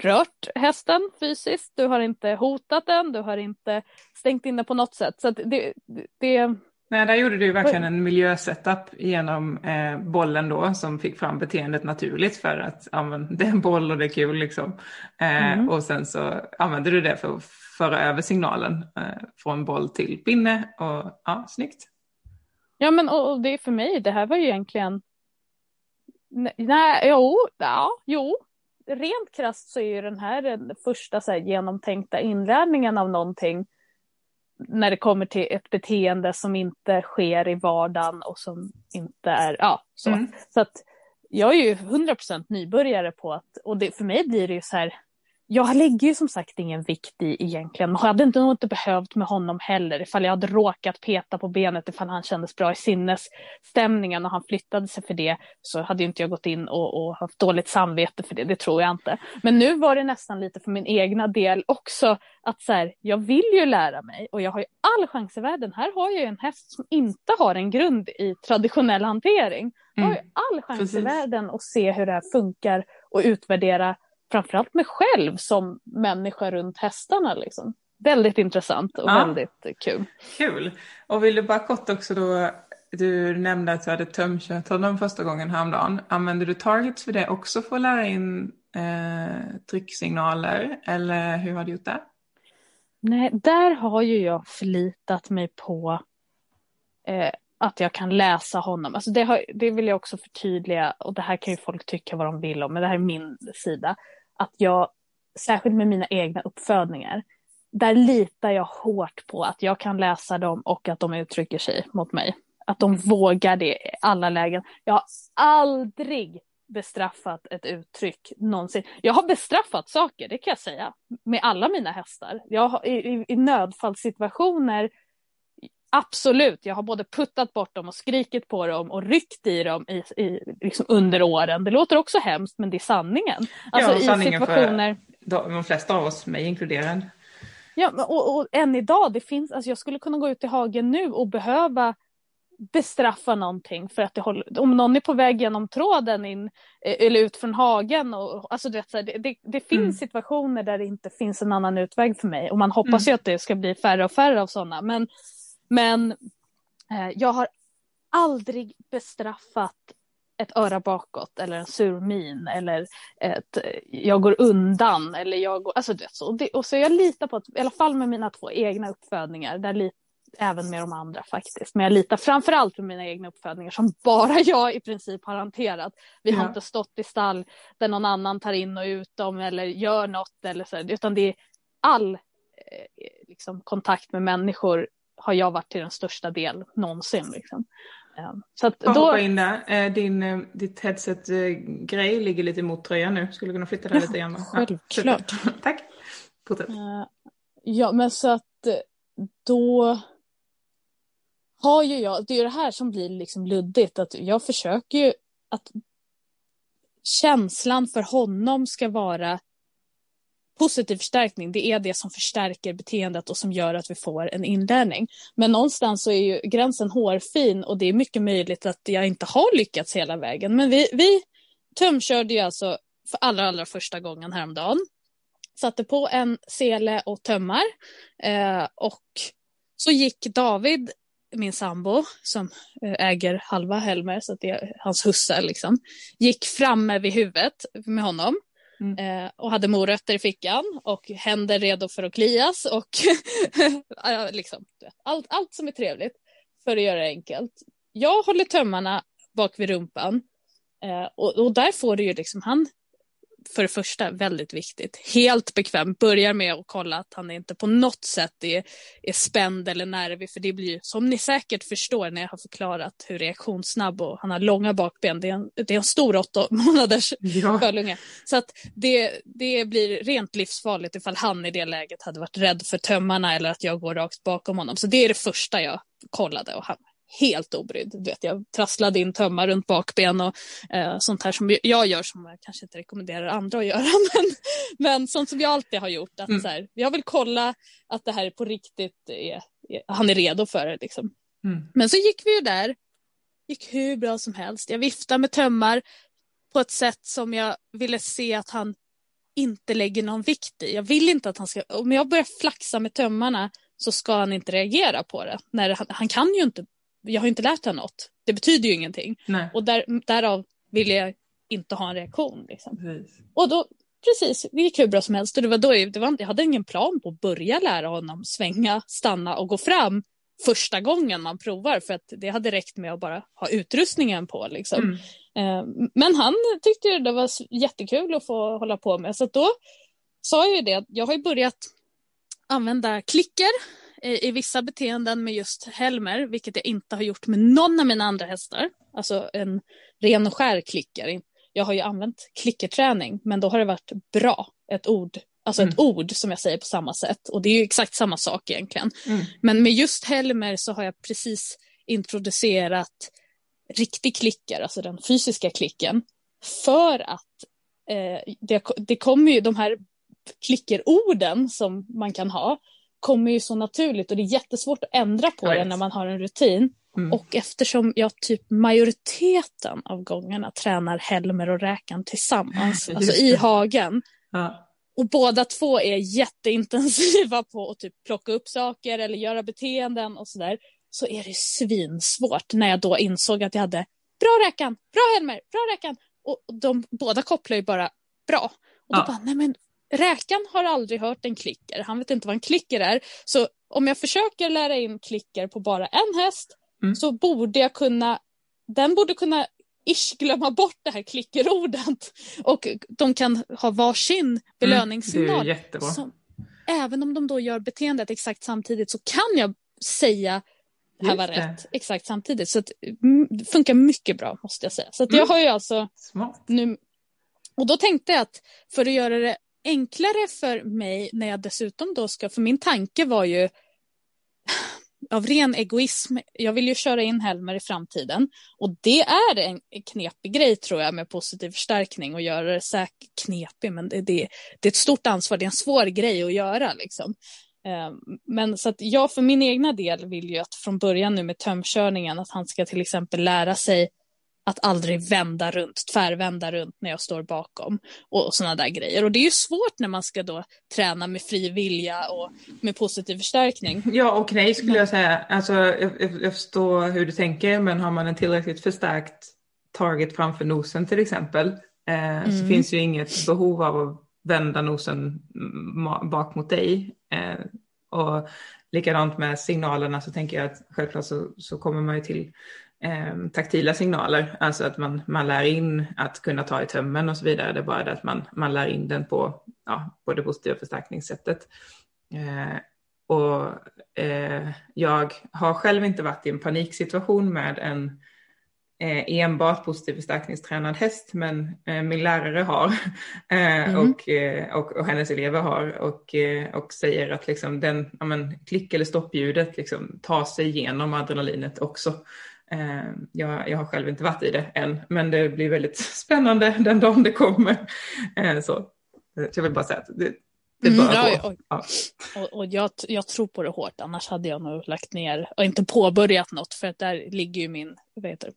rört hästen fysiskt. Du har inte hotat den, du har inte stängt in den på något sätt. Så det, det, Nej, där gjorde du verkligen en miljösetup genom eh, bollen då som fick fram beteendet naturligt för att ja, men, det är en boll och det är kul liksom. Eh, Mm. Och sen så använde du det för att föra över signalen eh, från boll till pinne och ja, snyggt. Ja men och, och det är för mig, det här var ju egentligen Nej, nej jo, ja, jo. Rent krasst så är ju den här den första så här, genomtänkta inlärningen av någonting när det kommer till ett beteende som inte sker i vardagen och som inte är, ja, så. Mm. Så att jag är ju 100% nybörjare på att, och det, för mig blir det ju så här, jag lägger ju som sagt ingen vikt i egentligen. Man hade inte, nog inte behövt med honom heller ifall jag hade råkat peta på benet ifall han kändes bra i sinnesstämningen och han flyttade sig för det så hade inte jag gått in och, och, haft dåligt samvete för det, det tror jag inte. Men nu var det nästan lite för min egna del också att så här, jag vill ju lära mig och jag har ju all chans i världen. Här har jag ju en häst som inte har en grund i traditionell hantering. Jag har ju mm. all chans Precis. i världen att se hur det här funkar och utvärdera framförallt mig själv som människa runt hästarna. Liksom. Väldigt intressant och ja. väldigt kul. Kul. Och vill du bara kort också då, du nämnde att du hade tömkört honom första gången häromdagen. Använder du targets för det också för att lära in eh, trycksignaler eller hur har du gjort det? Nej, där har ju jag förlitat mig på eh, att jag kan läsa honom. Alltså det, har, det vill jag också förtydliga och det här kan ju folk tycka vad de vill om, men det här är min sida att jag, särskilt med mina egna uppfödningar, där litar jag hårt på att jag kan läsa dem och att de uttrycker sig mot mig. Att de vågar det i alla lägen. Jag har aldrig bestraffat ett uttryck någonsin. Jag har bestraffat saker, det kan jag säga, med alla mina hästar. Jag har, i, i, I nödfallssituationer Absolut, jag har både puttat bort dem och skrikit på dem och ryckt i dem i, i, liksom under åren. Det låter också hemskt men det är sanningen. Alltså ja, sanningen i situationer... för de flesta av oss, mig inkluderad. Ja, och, och än idag, det finns, alltså jag skulle kunna gå ut i hagen nu och behöva bestraffa någonting för att det håller, om någon är på väg genom tråden in eh, eller ut från hagen. Och, alltså du vet, så det, det, det, finns mm. situationer där det inte finns en annan utväg för mig och man hoppas mm. ju att det ska bli färre och färre av sådana. Men men eh, jag har aldrig bestraffat ett öra bakåt eller en sur min eller ett jag går undan eller jag går, alltså det, så. Det, och så jag litar på att, i alla fall med mina två egna uppfödningar, där lit, även med de andra faktiskt, men jag litar framförallt på mina egna uppfödningar som bara jag i princip har hanterat. Vi ja. har inte stått i stall där någon annan tar in och ut dem eller gör något eller så, utan det är all eh, liksom, kontakt med människor har jag varit till den största del någonsin. Liksom. Ehm, så att då... hoppa in där. Eh, din, eh, ditt headset-grej ligger lite mot tröjan nu. Skulle du kunna flytta den lite grann? Självklart. Ja, Tack. Fortsätt. Eh, ja, men så att då har ju jag, det är det här som blir liksom luddigt, att jag försöker ju att känslan för honom ska vara positiv förstärkning, det är det som förstärker beteendet och som gör att vi får en inlärning. Men någonstans så är ju gränsen hårfin och det är mycket möjligt att jag inte har lyckats hela vägen. Men vi, vi tömkörde ju alltså för allra, allra första gången häromdagen. Satte på en sele och tömmar eh, och så gick David min sambo som eh, äger halva Helmer, så det är hans husse liksom, gick framme vid huvudet med honom Mm. Eh, och hade morötter i fickan och händer redo för att klias och liksom, allt, allt som är trevligt för att göra det enkelt. Jag håller tömmarna bak vid rumpan eh, och, och, där får du ju liksom, han för det första väldigt viktigt. Helt bekväm. Börjar med att kolla att han inte på något sätt är, är spänd eller nervig. För det blir ju, som ni säkert förstår när jag har förklarat hur reaktionssnabb och han har långa bakben. Det är en, det är en stor åtta månaders ja. fölunge. Så att det, det blir rent livsfarligt ifall han i det läget hade varit rädd för tömmarna eller att jag går rakt bakom honom. Så det är det första jag kollade och han helt obrydd. Du vet, jag trasslade in tömmar runt bakben och eh, sånt här som jag gör som jag kanske inte rekommenderar andra att göra. Men, men sånt som jag alltid har gjort. Att, mm. så här, jag vill kolla att det här på riktigt är, är han är redo för det. Liksom. Mm. Men så gick vi ju där. gick hur bra som helst. Jag viftade med tömmar på ett sätt som jag ville se att han inte lägger någon vikt i. Jag vill inte att han ska, om jag börjar flaxa med tömmarna så ska han inte reagera på det. När han, han kan ju inte jag har inte lärt honom något. Det betyder ju ingenting. Nej. Och där, därav vill jag inte ha en reaktion. Liksom. Och då, precis, det gick hur bra som helst. Och det var då, det var, jag hade ingen plan på att börja lära honom svänga, stanna och gå fram första gången man provar för att det hade räckt med att bara ha utrustningen på. Liksom. Mm. Eh, men han tyckte det var jättekul att få hålla på med så då sa jag ju det, jag har ju börjat använda klicker i, i vissa beteenden med just Helmer, vilket jag inte har gjort med någon av mina andra hästar. Alltså en ren och skär klicker. Jag har ju använt klickerträning, men då har det varit bra. Ett ord Alltså Mm. ett ord som jag säger på samma sätt. Och det är ju exakt samma sak egentligen. Mm. Men med just Helmer så har jag precis introducerat riktig klicker, alltså den fysiska klicken. För att eh, det, det kommer ju, de här klickerorden som man kan ha, kommer ju så naturligt och det är jättesvårt att ändra på det när man har en rutin. Mm. Och eftersom jag typ majoriteten av gångerna tränar Helmer och Räkan tillsammans, alltså i hagen, Ja. och båda två är jätteintensiva på att typ plocka upp saker eller göra beteenden och sådär. Så är det svinsvårt när jag då insåg att jag hade bra räkan, bra Helmer, bra räkan. Och och de båda kopplar ju bara bra. Och då Ja. bara, nej men räkan har aldrig hört en klicker. Han vet inte vad en klicker är. Så om jag försöker lära in klicker på bara en häst Mm. så borde jag kunna, den borde kunna ish glömma bort det här klickerordet. Och de kan ha varsin belöningssignal. Mm, Det är jättebra. Som, även om de då gör beteendet exakt samtidigt så kan jag säga det här var det. rätt exakt samtidigt. Så att, mm, det funkar mycket bra måste jag säga. Så att jag Mm. har ju alltså Smart. nu... Och då tänkte jag att för att göra det enklare för mig när jag dessutom då ska, för min tanke var ju av ren egoism, jag vill ju köra in Helmer i framtiden. Och det är en knepig grej tror jag med positiv förstärkning och göra det säkert knepig men det, det, det är ett stort ansvar, det är en svår grej att göra liksom. Eh, men så att jag för min egna del vill ju att från början nu med tömkörningen att han ska till exempel lära sig att aldrig vända runt, tvärvända runt när jag står bakom och, och sådana där grejer. Och det är ju svårt när man ska då träna med fri vilja och med positiv förstärkning. Ja och nej skulle jag säga. Alltså, jag, jag förstår hur du tänker men har man en tillräckligt förstärkt target framför nosen till exempel eh, så Mm. finns ju inget behov av att vända nosen bak mot dig. Eh, och likadant med signalerna så tänker jag att självklart så, så kommer man ju till eh, taktila signaler, alltså att man, man lär in att kunna ta i tömmen och så vidare. Det är bara det att man, man lär in den på, ja, på det positiva förstärkningssättet. Eh, och eh, jag har själv inte varit i en paniksituation med en eh, enbart positiv förstärkningstränad häst, men eh, min lärare har eh, Mm. och, och, och hennes elever har och, och säger att liksom den, ja, men, klick eller stoppljudet liksom, tar sig igenom adrenalinet också. Eh, jag, jag har själv inte varit i det än, men det blir väldigt spännande den dagen det kommer. Eh, så. jag vill bara säga att det, det Mm, bör ja, gå. Ja. Och, och jag, jag tror på det hårt, annars hade jag nog lagt ner och inte påbörjat något för att där ligger ju min vad heter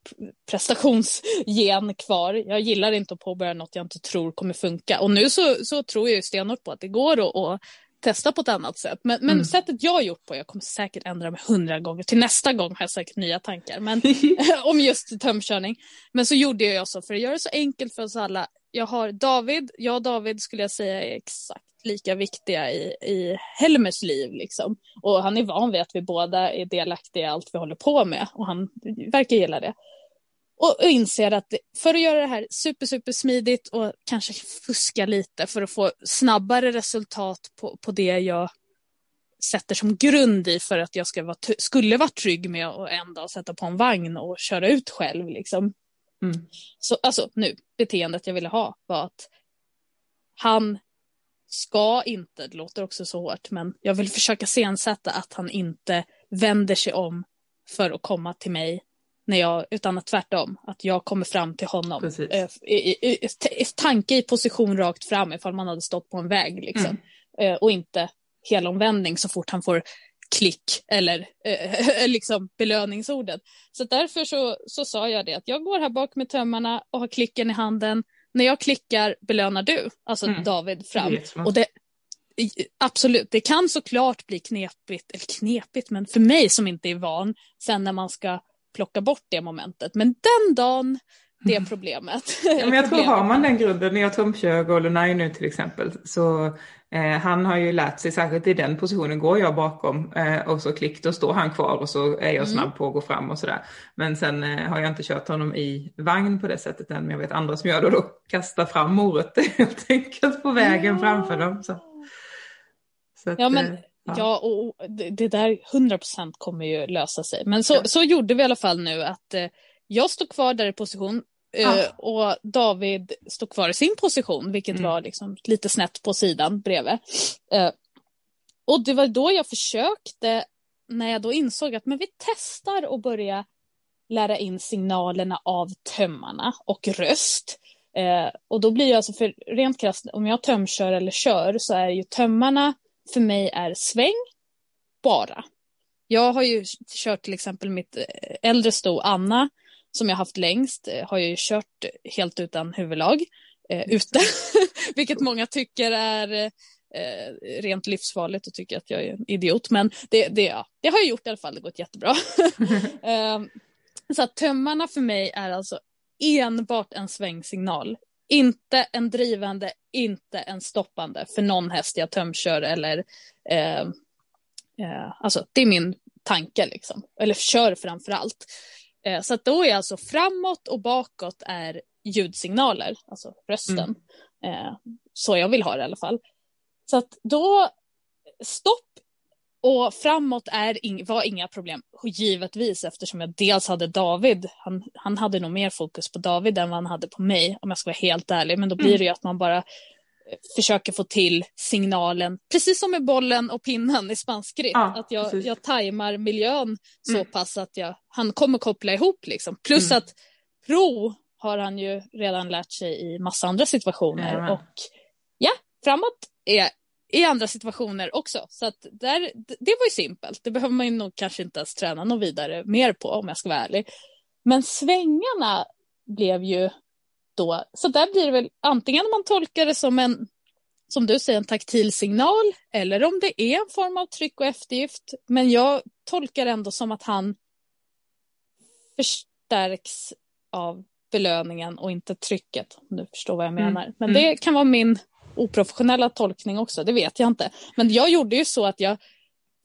prestationsgen kvar. Jag gillar inte att påbörja något jag inte tror kommer funka. Och nu så, så tror jag ju stenhårt på att det går att testa på ett annat sätt. Men, men Mm. sättet jag har gjort på, jag kommer säkert ändra mig hundra gånger. Till nästa gång har jag säkert nya tankar. Men om just tömkörning. Men så gjorde jag så för att göra det så enkelt för oss alla. Jag har David, jag och David skulle jag säga är exakt lika viktiga i, i Helmers liv. Liksom. Och han är van vid att vi båda är delaktiga i allt vi håller på med. Och han verkar gilla det. Och, och inser att för att göra det här super, super smidigt och kanske fuska lite för att få snabbare resultat på, på det jag sätter som grund i för att jag ska vara, skulle vara trygg med att en dag sätta på en vagn och köra ut själv. Liksom. Mm. Så, alltså nu, beteendet jag ville ha var att han ska inte, det låter också så hårt, men jag vill försöka sensätta att han inte vänder sig om för att komma till mig när jag, utan att tvärtom, att jag kommer fram till honom. Eh, i, i, i, tanke i position rakt fram ifall man hade stått på en väg liksom. Eh, och inte helomvändning så fort han får klick eller eh, liksom belöningsordet. Så därför så, så sa jag det att jag går här bak med tömmarna och har klicken i handen. När jag klickar belönar du, alltså Mm. David fram. jättesmart. Och det, absolut, det kan såklart bli knepigt, eller knepigt, men för mig som inte är van, sen när man ska plocka bort det momentet. Men den dagen, det är problemet. Ja, men jag tror har man den grunden, när jag trumkör Goldeneye nu till exempel, så eh, han har ju lärt sig, särskilt i den positionen går jag bakom eh, och så klick, då står han kvar och så är jag Mm. snabb på att gå fram och sådär. Men sen eh, har jag inte kört honom i vagn på det sättet än, men jag vet andra som gör det och då kastar fram morötter helt enkelt på vägen Ja. framför dem. Så. Så att, Ja, men- eh, Ja, och det, där 100% kommer ju lösa sig. Men så, Ja. så gjorde vi i alla fall nu att eh, jag stod kvar där i position. Ah. Och David stod kvar i sin position, vilket mm. var liksom lite snett på sidan bredvid. Och det var då jag försökte, när jag då insåg att men vi testar att börja lära in signalerna av tömmarna och röst. Eh, och då blir jag alltså, för rent krasst, om jag tömkör eller kör så är ju tömmarna för mig är sväng bara. Jag har ju kört till exempel mitt eh, äldre sto Anna som jag haft längst eh, har jag ju kört helt utan huvudlag eh, ute, vilket många tycker är eh, rent livsfarligt och tycker att jag är en idiot. Men det, det, ja, det har jag gjort i alla fall, det har gått jättebra. eh, så att tömmarna för mig är alltså enbart en svängsignal. Inte en drivande, inte en stoppande för någon häst jag tömkör eller eh, eh, alltså det är min tanke liksom. Eller kör framför allt. Eh, så att då är alltså framåt och bakåt är ljudsignaler, alltså rösten. Mm. Eh, så jag vill ha det i alla fall. Så att då, stopp och framåt är ing, var inga problem, givetvis eftersom jag dels hade David, han, han hade nog mer fokus på David än vad han hade på mig om jag ska vara helt ärlig, men då blir det ju att man bara eh, försöker få till signalen, precis som med bollen och pinnen i spanskritt, ja, att jag, jag tajmar miljön så mm. pass att jag, han kommer koppla ihop liksom. Plus mm. att pro har han ju redan lärt sig i massa andra situationer ja, och ja, framåt är i andra situationer också. Så att där, det var ju simpelt. Det behöver man ju nog kanske inte ens träna något vidare mer på om jag ska vara ärlig. Men svängarna blev ju då, så där blir det väl antingen man tolkar det som en, som du säger, en taktil signal eller om det är en form av tryck och eftergift. Men jag tolkar ändå som att han förstärks av belöningen och inte trycket. Om du förstår vad jag mm. menar. Men mm. det kan vara min oprofessionella tolkning också, det vet jag inte. Men jag gjorde ju så att jag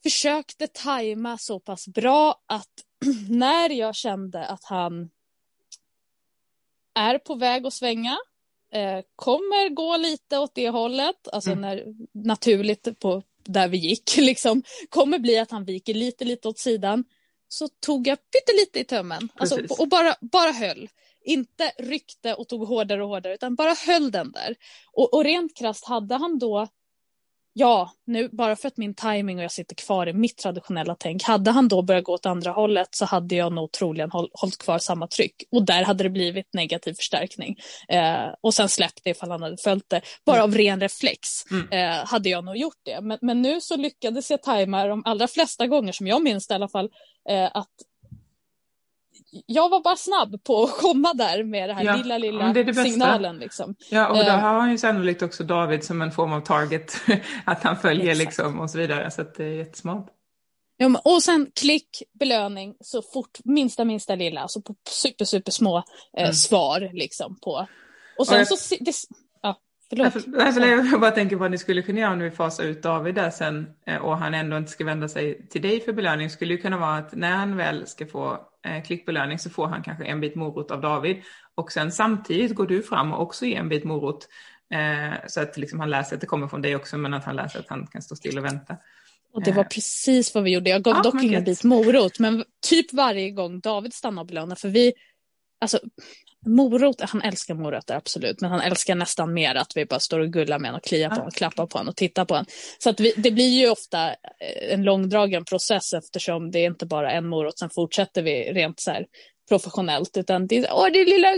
försökte tajma så pass bra att när jag kände att han är på väg att svänga, eh, kommer gå lite åt det hållet, alltså mm. när, naturligt på där vi gick, liksom, kommer bli att han viker lite, lite åt sidan, så tog jag pyttelite i tömmen alltså, och bara, bara höll inte ryckte och tog hårdare och hårdare utan bara höll den där. Och, och rent krasst hade han då Ja, nu bara för att min timing och jag sitter kvar i mitt traditionella tänk. Hade han då börjat gå åt andra hållet så hade jag nog troligen håll, hållit kvar samma tryck. Och där hade det blivit negativ förstärkning. Eh, och sen släppt det ifall han hade följt det. Bara mm. av ren reflex mm. eh, hade jag nog gjort det. Men, men nu så lyckades jag tajma de allra flesta gånger som jag minns det i alla fall. Eh, att jag var bara snabb på att komma där med den här ja, lilla, lilla det det signalen. Liksom. Ja, och då uh, har han ju sannolikt också David som en form av target, att han följer exakt. liksom och så vidare, så det är jättesmart. Ja, och sen klick, belöning, så fort, minsta, minsta lilla, alltså på super, super små eh, mm. svar liksom på. Och sen och jag... så, det, Förlåt. Därför, jag bara tänker på vad ni skulle kunna göra om ni fasar ut David där sen eh, och han ändå inte ska vända sig till dig för belöning skulle ju kunna vara att när han väl ska få eh, klickbelöning så får han kanske en bit morot av David och sen samtidigt går du fram och också ger en bit morot eh, så att liksom han läser att det kommer från dig också men att han läser att han kan stå still och vänta. Och det var precis vad vi gjorde. Jag gav ja, dock ingen bit morot men typ varje gång David stannade och belönade för vi Alltså, morot, han älskar morötter absolut, men han älskar nästan mer att vi bara står och gullar med honom och kliar på honom, klappar på honom och tittar på honom. Så att vi, det blir ju ofta eh, en långdragen process eftersom det är inte bara en morot, sen fortsätter vi rent så här professionellt utan det är åh det är lilla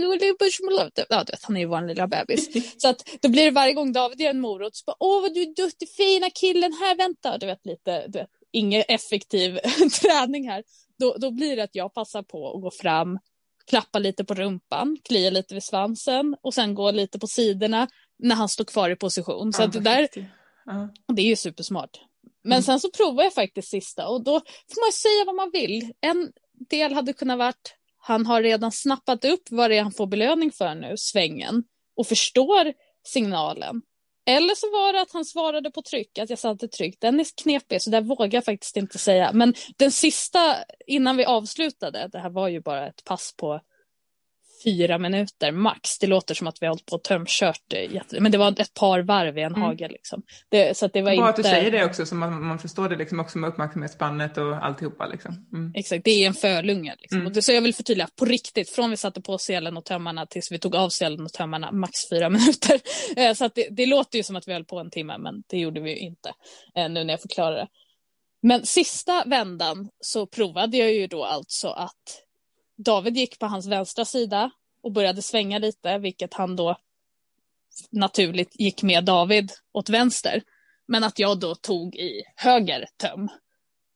ja, du vet, han är ju vår lilla bebis. så att då blir det varje gång David gör en morot så bara åh vad du är duktig fina killen här vänta du vet lite du vet ingen effektiv träning här. Då, då blir det att jag passar på att gå fram klappa lite på rumpan, klia lite vid svansen och sen gå lite på sidorna när han står kvar i position. Så ja, det där, ja. det är ju supersmart. Men mm. sen så provar jag faktiskt sista och då får man säga vad man vill. En del hade kunnat varit, han har redan snappat upp vad det är han får belöning för nu, svängen, och förstår signalen. Eller så var det att han svarade på tryck, att jag satte tryck. Den är knepig, så där vågar jag faktiskt inte säga. Men den sista, innan vi avslutade, det här var ju bara ett pass på fyra minuter max. Det låter som att vi har hållit på och tömkört. Men det var ett par varv i en Mm. hage liksom. Det, så att det var Bra inte... att du säger det också så man, man förstår det liksom också med uppmärksamhetsspannet och alltihopa liksom. Mm. Exakt, det är en fölunge. Liksom. Mm. Och det, så jag vill förtydliga, på riktigt, från vi satte på selen och tömmarna tills vi tog av selen och tömmarna, max fyra minuter. Eh, så det, det låter ju som att vi höll på en timme, men det gjorde vi ju inte, eh, nu när jag förklarar det. Men sista vändan så provade jag ju då alltså att David gick på hans vänstra sida och började svänga lite, vilket han då naturligt gick med David åt vänster. Men att jag då tog i höger töm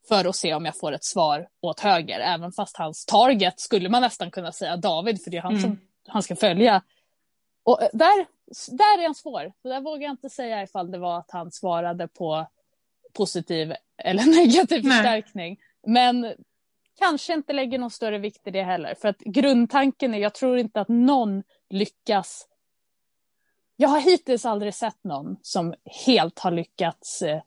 för att se om jag får ett svar åt höger, även fast hans target skulle man nästan kunna säga David, för det är han Mm. som han ska följa. Och eh, där, där är han svår. Så där vågar jag inte säga ifall det var att han svarade på positiv eller negativ Nej. förstärkning. Men kanske inte lägger någon större vikt i det heller. För att grundtanken är, jag tror inte att någon lyckas. Jag har hittills aldrig sett någon som helt har lyckats eh,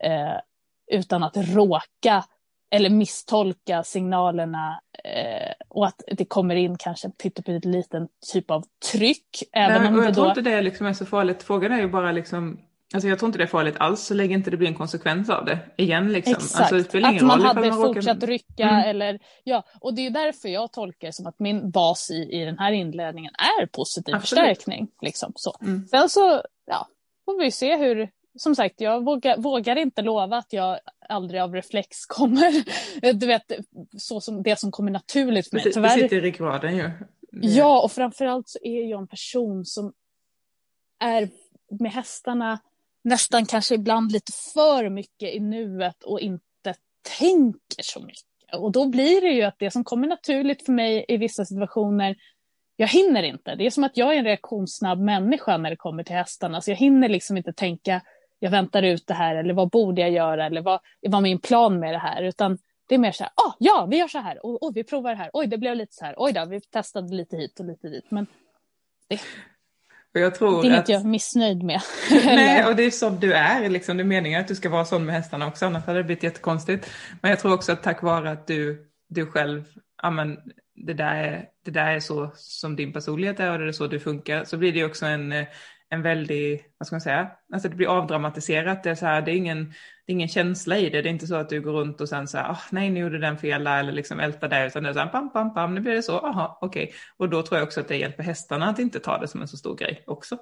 eh, utan att råka eller misstolka signalerna eh, och att det kommer in kanske en pytteliten typ av tryck. Även Nej, om det jag då... tror inte det liksom är så farligt. Frågan är ju bara liksom, alltså jag tror inte det är farligt alls så länge inte det blir en konsekvens av det igen liksom. Exakt, Alltså, det spelar att man hade råkar- fortsatt rycka Mm. eller ja, och det är därför jag tolkar det som att min bas i, i den här inledningen är positiv Absolut. förstärkning. Liksom, så. Mm. Sen så ja, får vi se hur, som sagt, jag vågar, vågar inte lova att jag aldrig av reflex kommer, du vet, så som det som kommer naturligt för mig. Precis, det Tyvärr, sitter i ryggraden ju. Ja, och framförallt så är jag en person som är med hästarna nästan kanske ibland lite för mycket i nuet och inte tänker så mycket. Och då blir det ju att det som kommer naturligt för mig i vissa situationer, jag hinner inte. Det är som att jag är en reaktionssnabb människa när det kommer till hästarna. Så jag hinner liksom inte tänka, jag väntar ut det här eller vad borde jag göra eller vad var min plan med det här. Utan det är mer så här, ah, ja, vi gör så här, och, och vi provar det här, oj, det blev lite så här, oj då, vi testade lite hit och lite dit. Men och jag tror det är inget att... jag är missnöjd med. Nej, och det är så du är, liksom. det är meningen att du ska vara sån med hästarna också, annars hade det blivit jättekonstigt. Men jag tror också att tack vare att du, du själv, ja men det där, är, det där är så som din personlighet är och det är så du funkar, så blir det också en, eh, en väldig, vad ska man säga, alltså det blir avdramatiserat, det är så här, det är ingen, det är ingen känsla i det, det är inte så att du går runt och sen så här, oh, nej nu gjorde den fel eller liksom ältar det, utan det är så här, pam, pam, pam, nu blir det så, aha, okej. Och då tror jag också att det hjälper hästarna att inte ta det som en så stor grej också.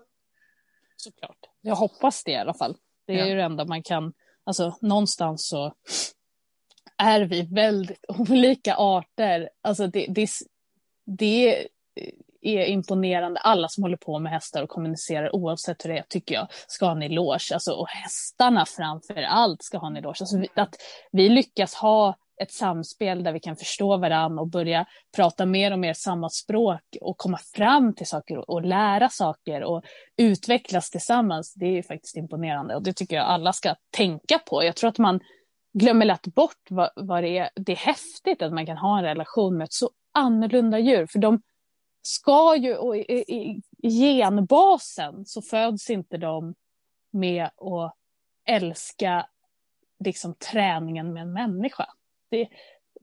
Såklart. Jag hoppas det i alla fall. Det är Ja. ju det enda man kan, alltså någonstans så är vi väldigt olika arter. Alltså det, det, det är imponerande. Alla som håller på med hästar och kommunicerar oavsett hur det är tycker jag ska ha en eloge. Alltså, och hästarna framför allt ska ha en eloge. Alltså, vi- att vi lyckas ha ett samspel där vi kan förstå varandra och börja prata mer och mer samma språk och komma fram till saker och, och lära saker och utvecklas tillsammans. Det är ju faktiskt imponerande och det tycker jag alla ska tänka på. Jag tror att man glömmer lätt bort vad, vad det är. Det är häftigt att man kan ha en relation med ett så annorlunda djur, för de ska ju, och i, i, i genbasen så föds inte de med att älska liksom träningen med en människa. Det,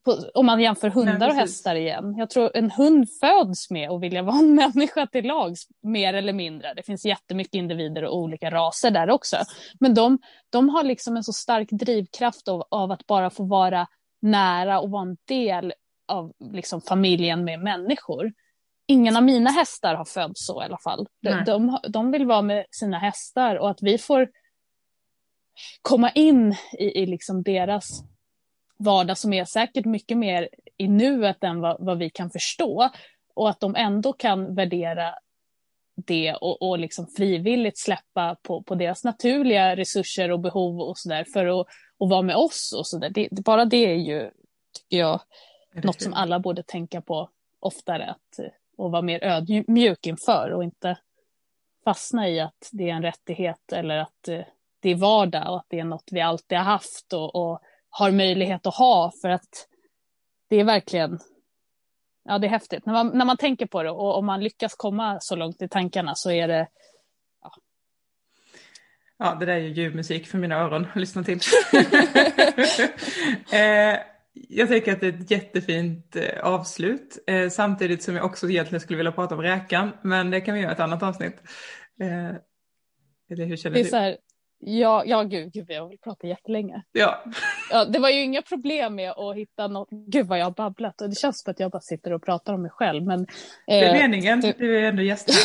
på, om man jämför hundar Nej, och hästar igen. Jag tror en hund föds med att vilja vara en människa till lags, mer eller mindre. Det finns jättemycket individer och olika raser där också. Men de, de har liksom en så stark drivkraft av, av att bara få vara nära och vara en del av liksom, familjen med människor. Ingen av mina hästar har fötts så i alla fall. De, de, de vill vara med sina hästar och att vi får komma in i, i liksom deras vardag som är säkert mycket mer i nuet än vad, vad vi kan förstå. Och att de ändå kan värdera det och, och liksom frivilligt släppa på, på deras naturliga resurser och behov och sådär för att och vara med oss och sådär. Bara det är ju, tycker jag, Är något som alla borde tänka på oftare. Att, eh, och vara mer ödmjuk inför och inte fastna i att det är en rättighet eller att eh, det är vardag och att det är något vi alltid har haft och, och har möjlighet att ha för att det är verkligen Ja, det är häftigt. När man, när man tänker på det och om man lyckas komma så långt i tankarna så är det Ja, det där är ju ljuvmusik för mina öron att lyssna till. eh, jag tänker att det är ett jättefint eh, avslut. Eh, samtidigt som jag också egentligen skulle vilja prata om räkan. Men det kan vi göra ett annat avsnitt. Eh, eller hur känner Det är du? så här, ja, ja gud, gud, jag vill prata jättelänge. Ja, Ja, det var ju inga problem med att hitta något. Gud vad jag har babblat och det känns som att jag bara sitter och pratar om mig själv. Men, det är eh, meningen. det- Du är ändå gäst.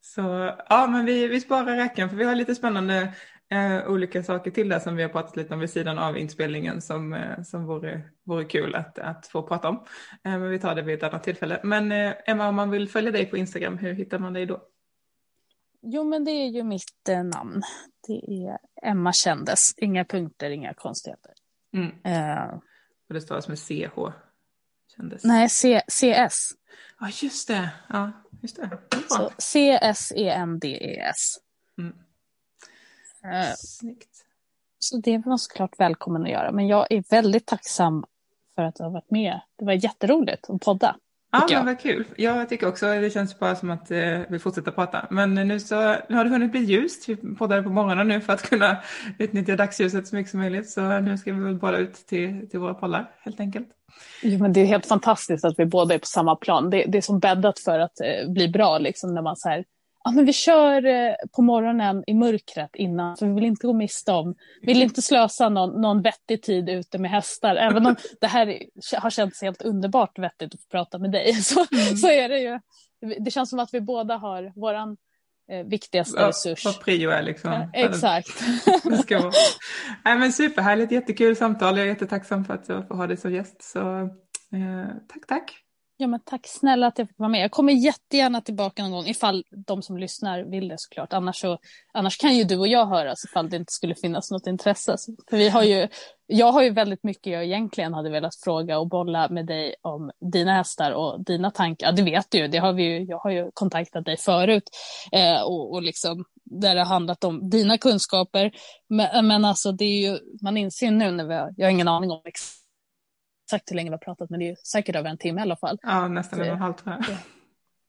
Så ja, men vi, vi sparar räkan för vi har lite spännande eh, olika saker till där som vi har pratat lite om vid sidan av inspelningen som, eh, som vore, vore kul att, att få prata om. Eh, men vi tar det vid ett annat tillfälle. Men eh, Emma, om man vill följa dig på Instagram, hur hittar man dig då? Jo, men det är ju mitt eh, namn. Det är Emma Kändes. Inga punkter, inga konstigheter. Mm. Eh, Och det stavas med CH. Kändes. nej, C- CS. Ja, just det. Ja, just det. det är Så bra. C-S-E-N-D-E-S. Mm. Eh, Snyggt. så det man såklart välkommen att göra. Men jag är väldigt tacksam för att du har varit med. Det var jätteroligt att podda. Ja, men vad kul. Jag tycker också det känns bara som att eh, vi fortsätter prata. Men nu så nu har det hunnit bli ljust. Vi poddade på morgonen nu för att kunna utnyttja dagsljuset så mycket som möjligt. Så nu ska vi väl bara ut till, till våra pollar helt enkelt. Jo, men det är helt fantastiskt att vi båda är på samma plan. Det, det är som bäddat för att eh, bli bra liksom när man så här, ja men vi kör eh, på morgonen i mörkret innan, för vi vill inte gå miste om, vill inte slösa någon, någon vettig tid ute med hästar. Även om det här är, har känts helt underbart vettigt att få prata med dig, så, så är det ju. Det känns som att vi båda har våran eh, viktigaste Vad, resurs. vad prio är liksom. Ja, exakt. Det ska vara. Nej, men superhärligt, jättekul samtal. Jag är jättetacksam för att jag får ha dig som gäst. Så eh, tack, tack. Ja, men tack snälla att jag fick vara med. Jag kommer jättegärna tillbaka någon gång ifall de som lyssnar vill det såklart. Annars, så, annars kan ju du och jag höras ifall det inte skulle finnas något intresse. För vi har ju, jag har ju väldigt mycket jag egentligen hade velat fråga och bolla med dig om dina hästar och dina tankar. Ja, det vet du ju, det har vi ju jag har ju kontaktat dig förut. Eh, och, och liksom, där det har handlat om dina kunskaper. Men, men alltså det är ju, man inser nu när vi har, jag har ingen aning om exakt hur länge vi har pratat, men det är säkert över en timme i alla fall. Ja, nästan en och en halv tror jag.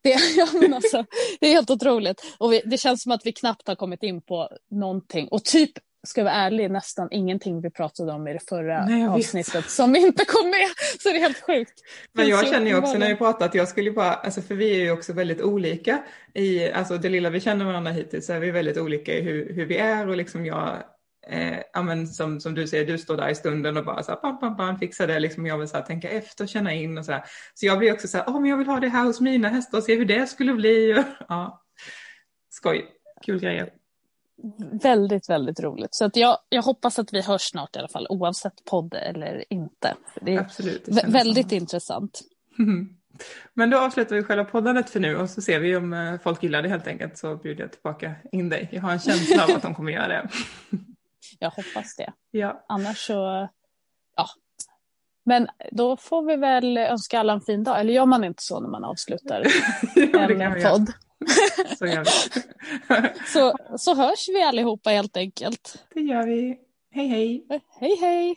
Det, ja, men alltså, det är helt otroligt. Och vi, det känns som att vi knappt har kommit in på någonting. Och typ, ska jag vara ärlig, nästan ingenting vi pratade om i det förra Nej, avsnittet som inte kom med. Så det är helt sjukt. Men jag känner ju också när vi pratar att jag skulle bara, alltså för vi är ju också väldigt olika i, alltså det lilla vi känner varandra hittills så är vi väldigt olika i hur, hur vi är och liksom jag, eh, ja men som, som du säger, du står där i stunden och bara så här, pam, pam, pam, fixar det, liksom jag vill så här tänka efter, känna in och så här. Så jag blir också så här, åh men jag vill ha det här hos mina hästar och se hur det skulle bli. Ja, skoj, kul grejer. Väldigt, väldigt roligt. Så att jag, jag hoppas att vi hörs snart i alla fall, oavsett podd eller inte. För Det är Absolut. det väldigt som- intressant. Men då avslutar vi själva poddandet för nu och så ser vi om eh, folk gillar det helt enkelt så bjuder jag tillbaka in dig. Jag har en känsla av att de kommer göra det. Jag hoppas det. Ja, Annars så, ja. Men då får vi väl önska alla en fin dag. Eller gör man inte så när man avslutar jo, en podd? Så gör vi. Så, så hörs vi allihopa helt enkelt. Det gör vi. Hej hej! Hej hej!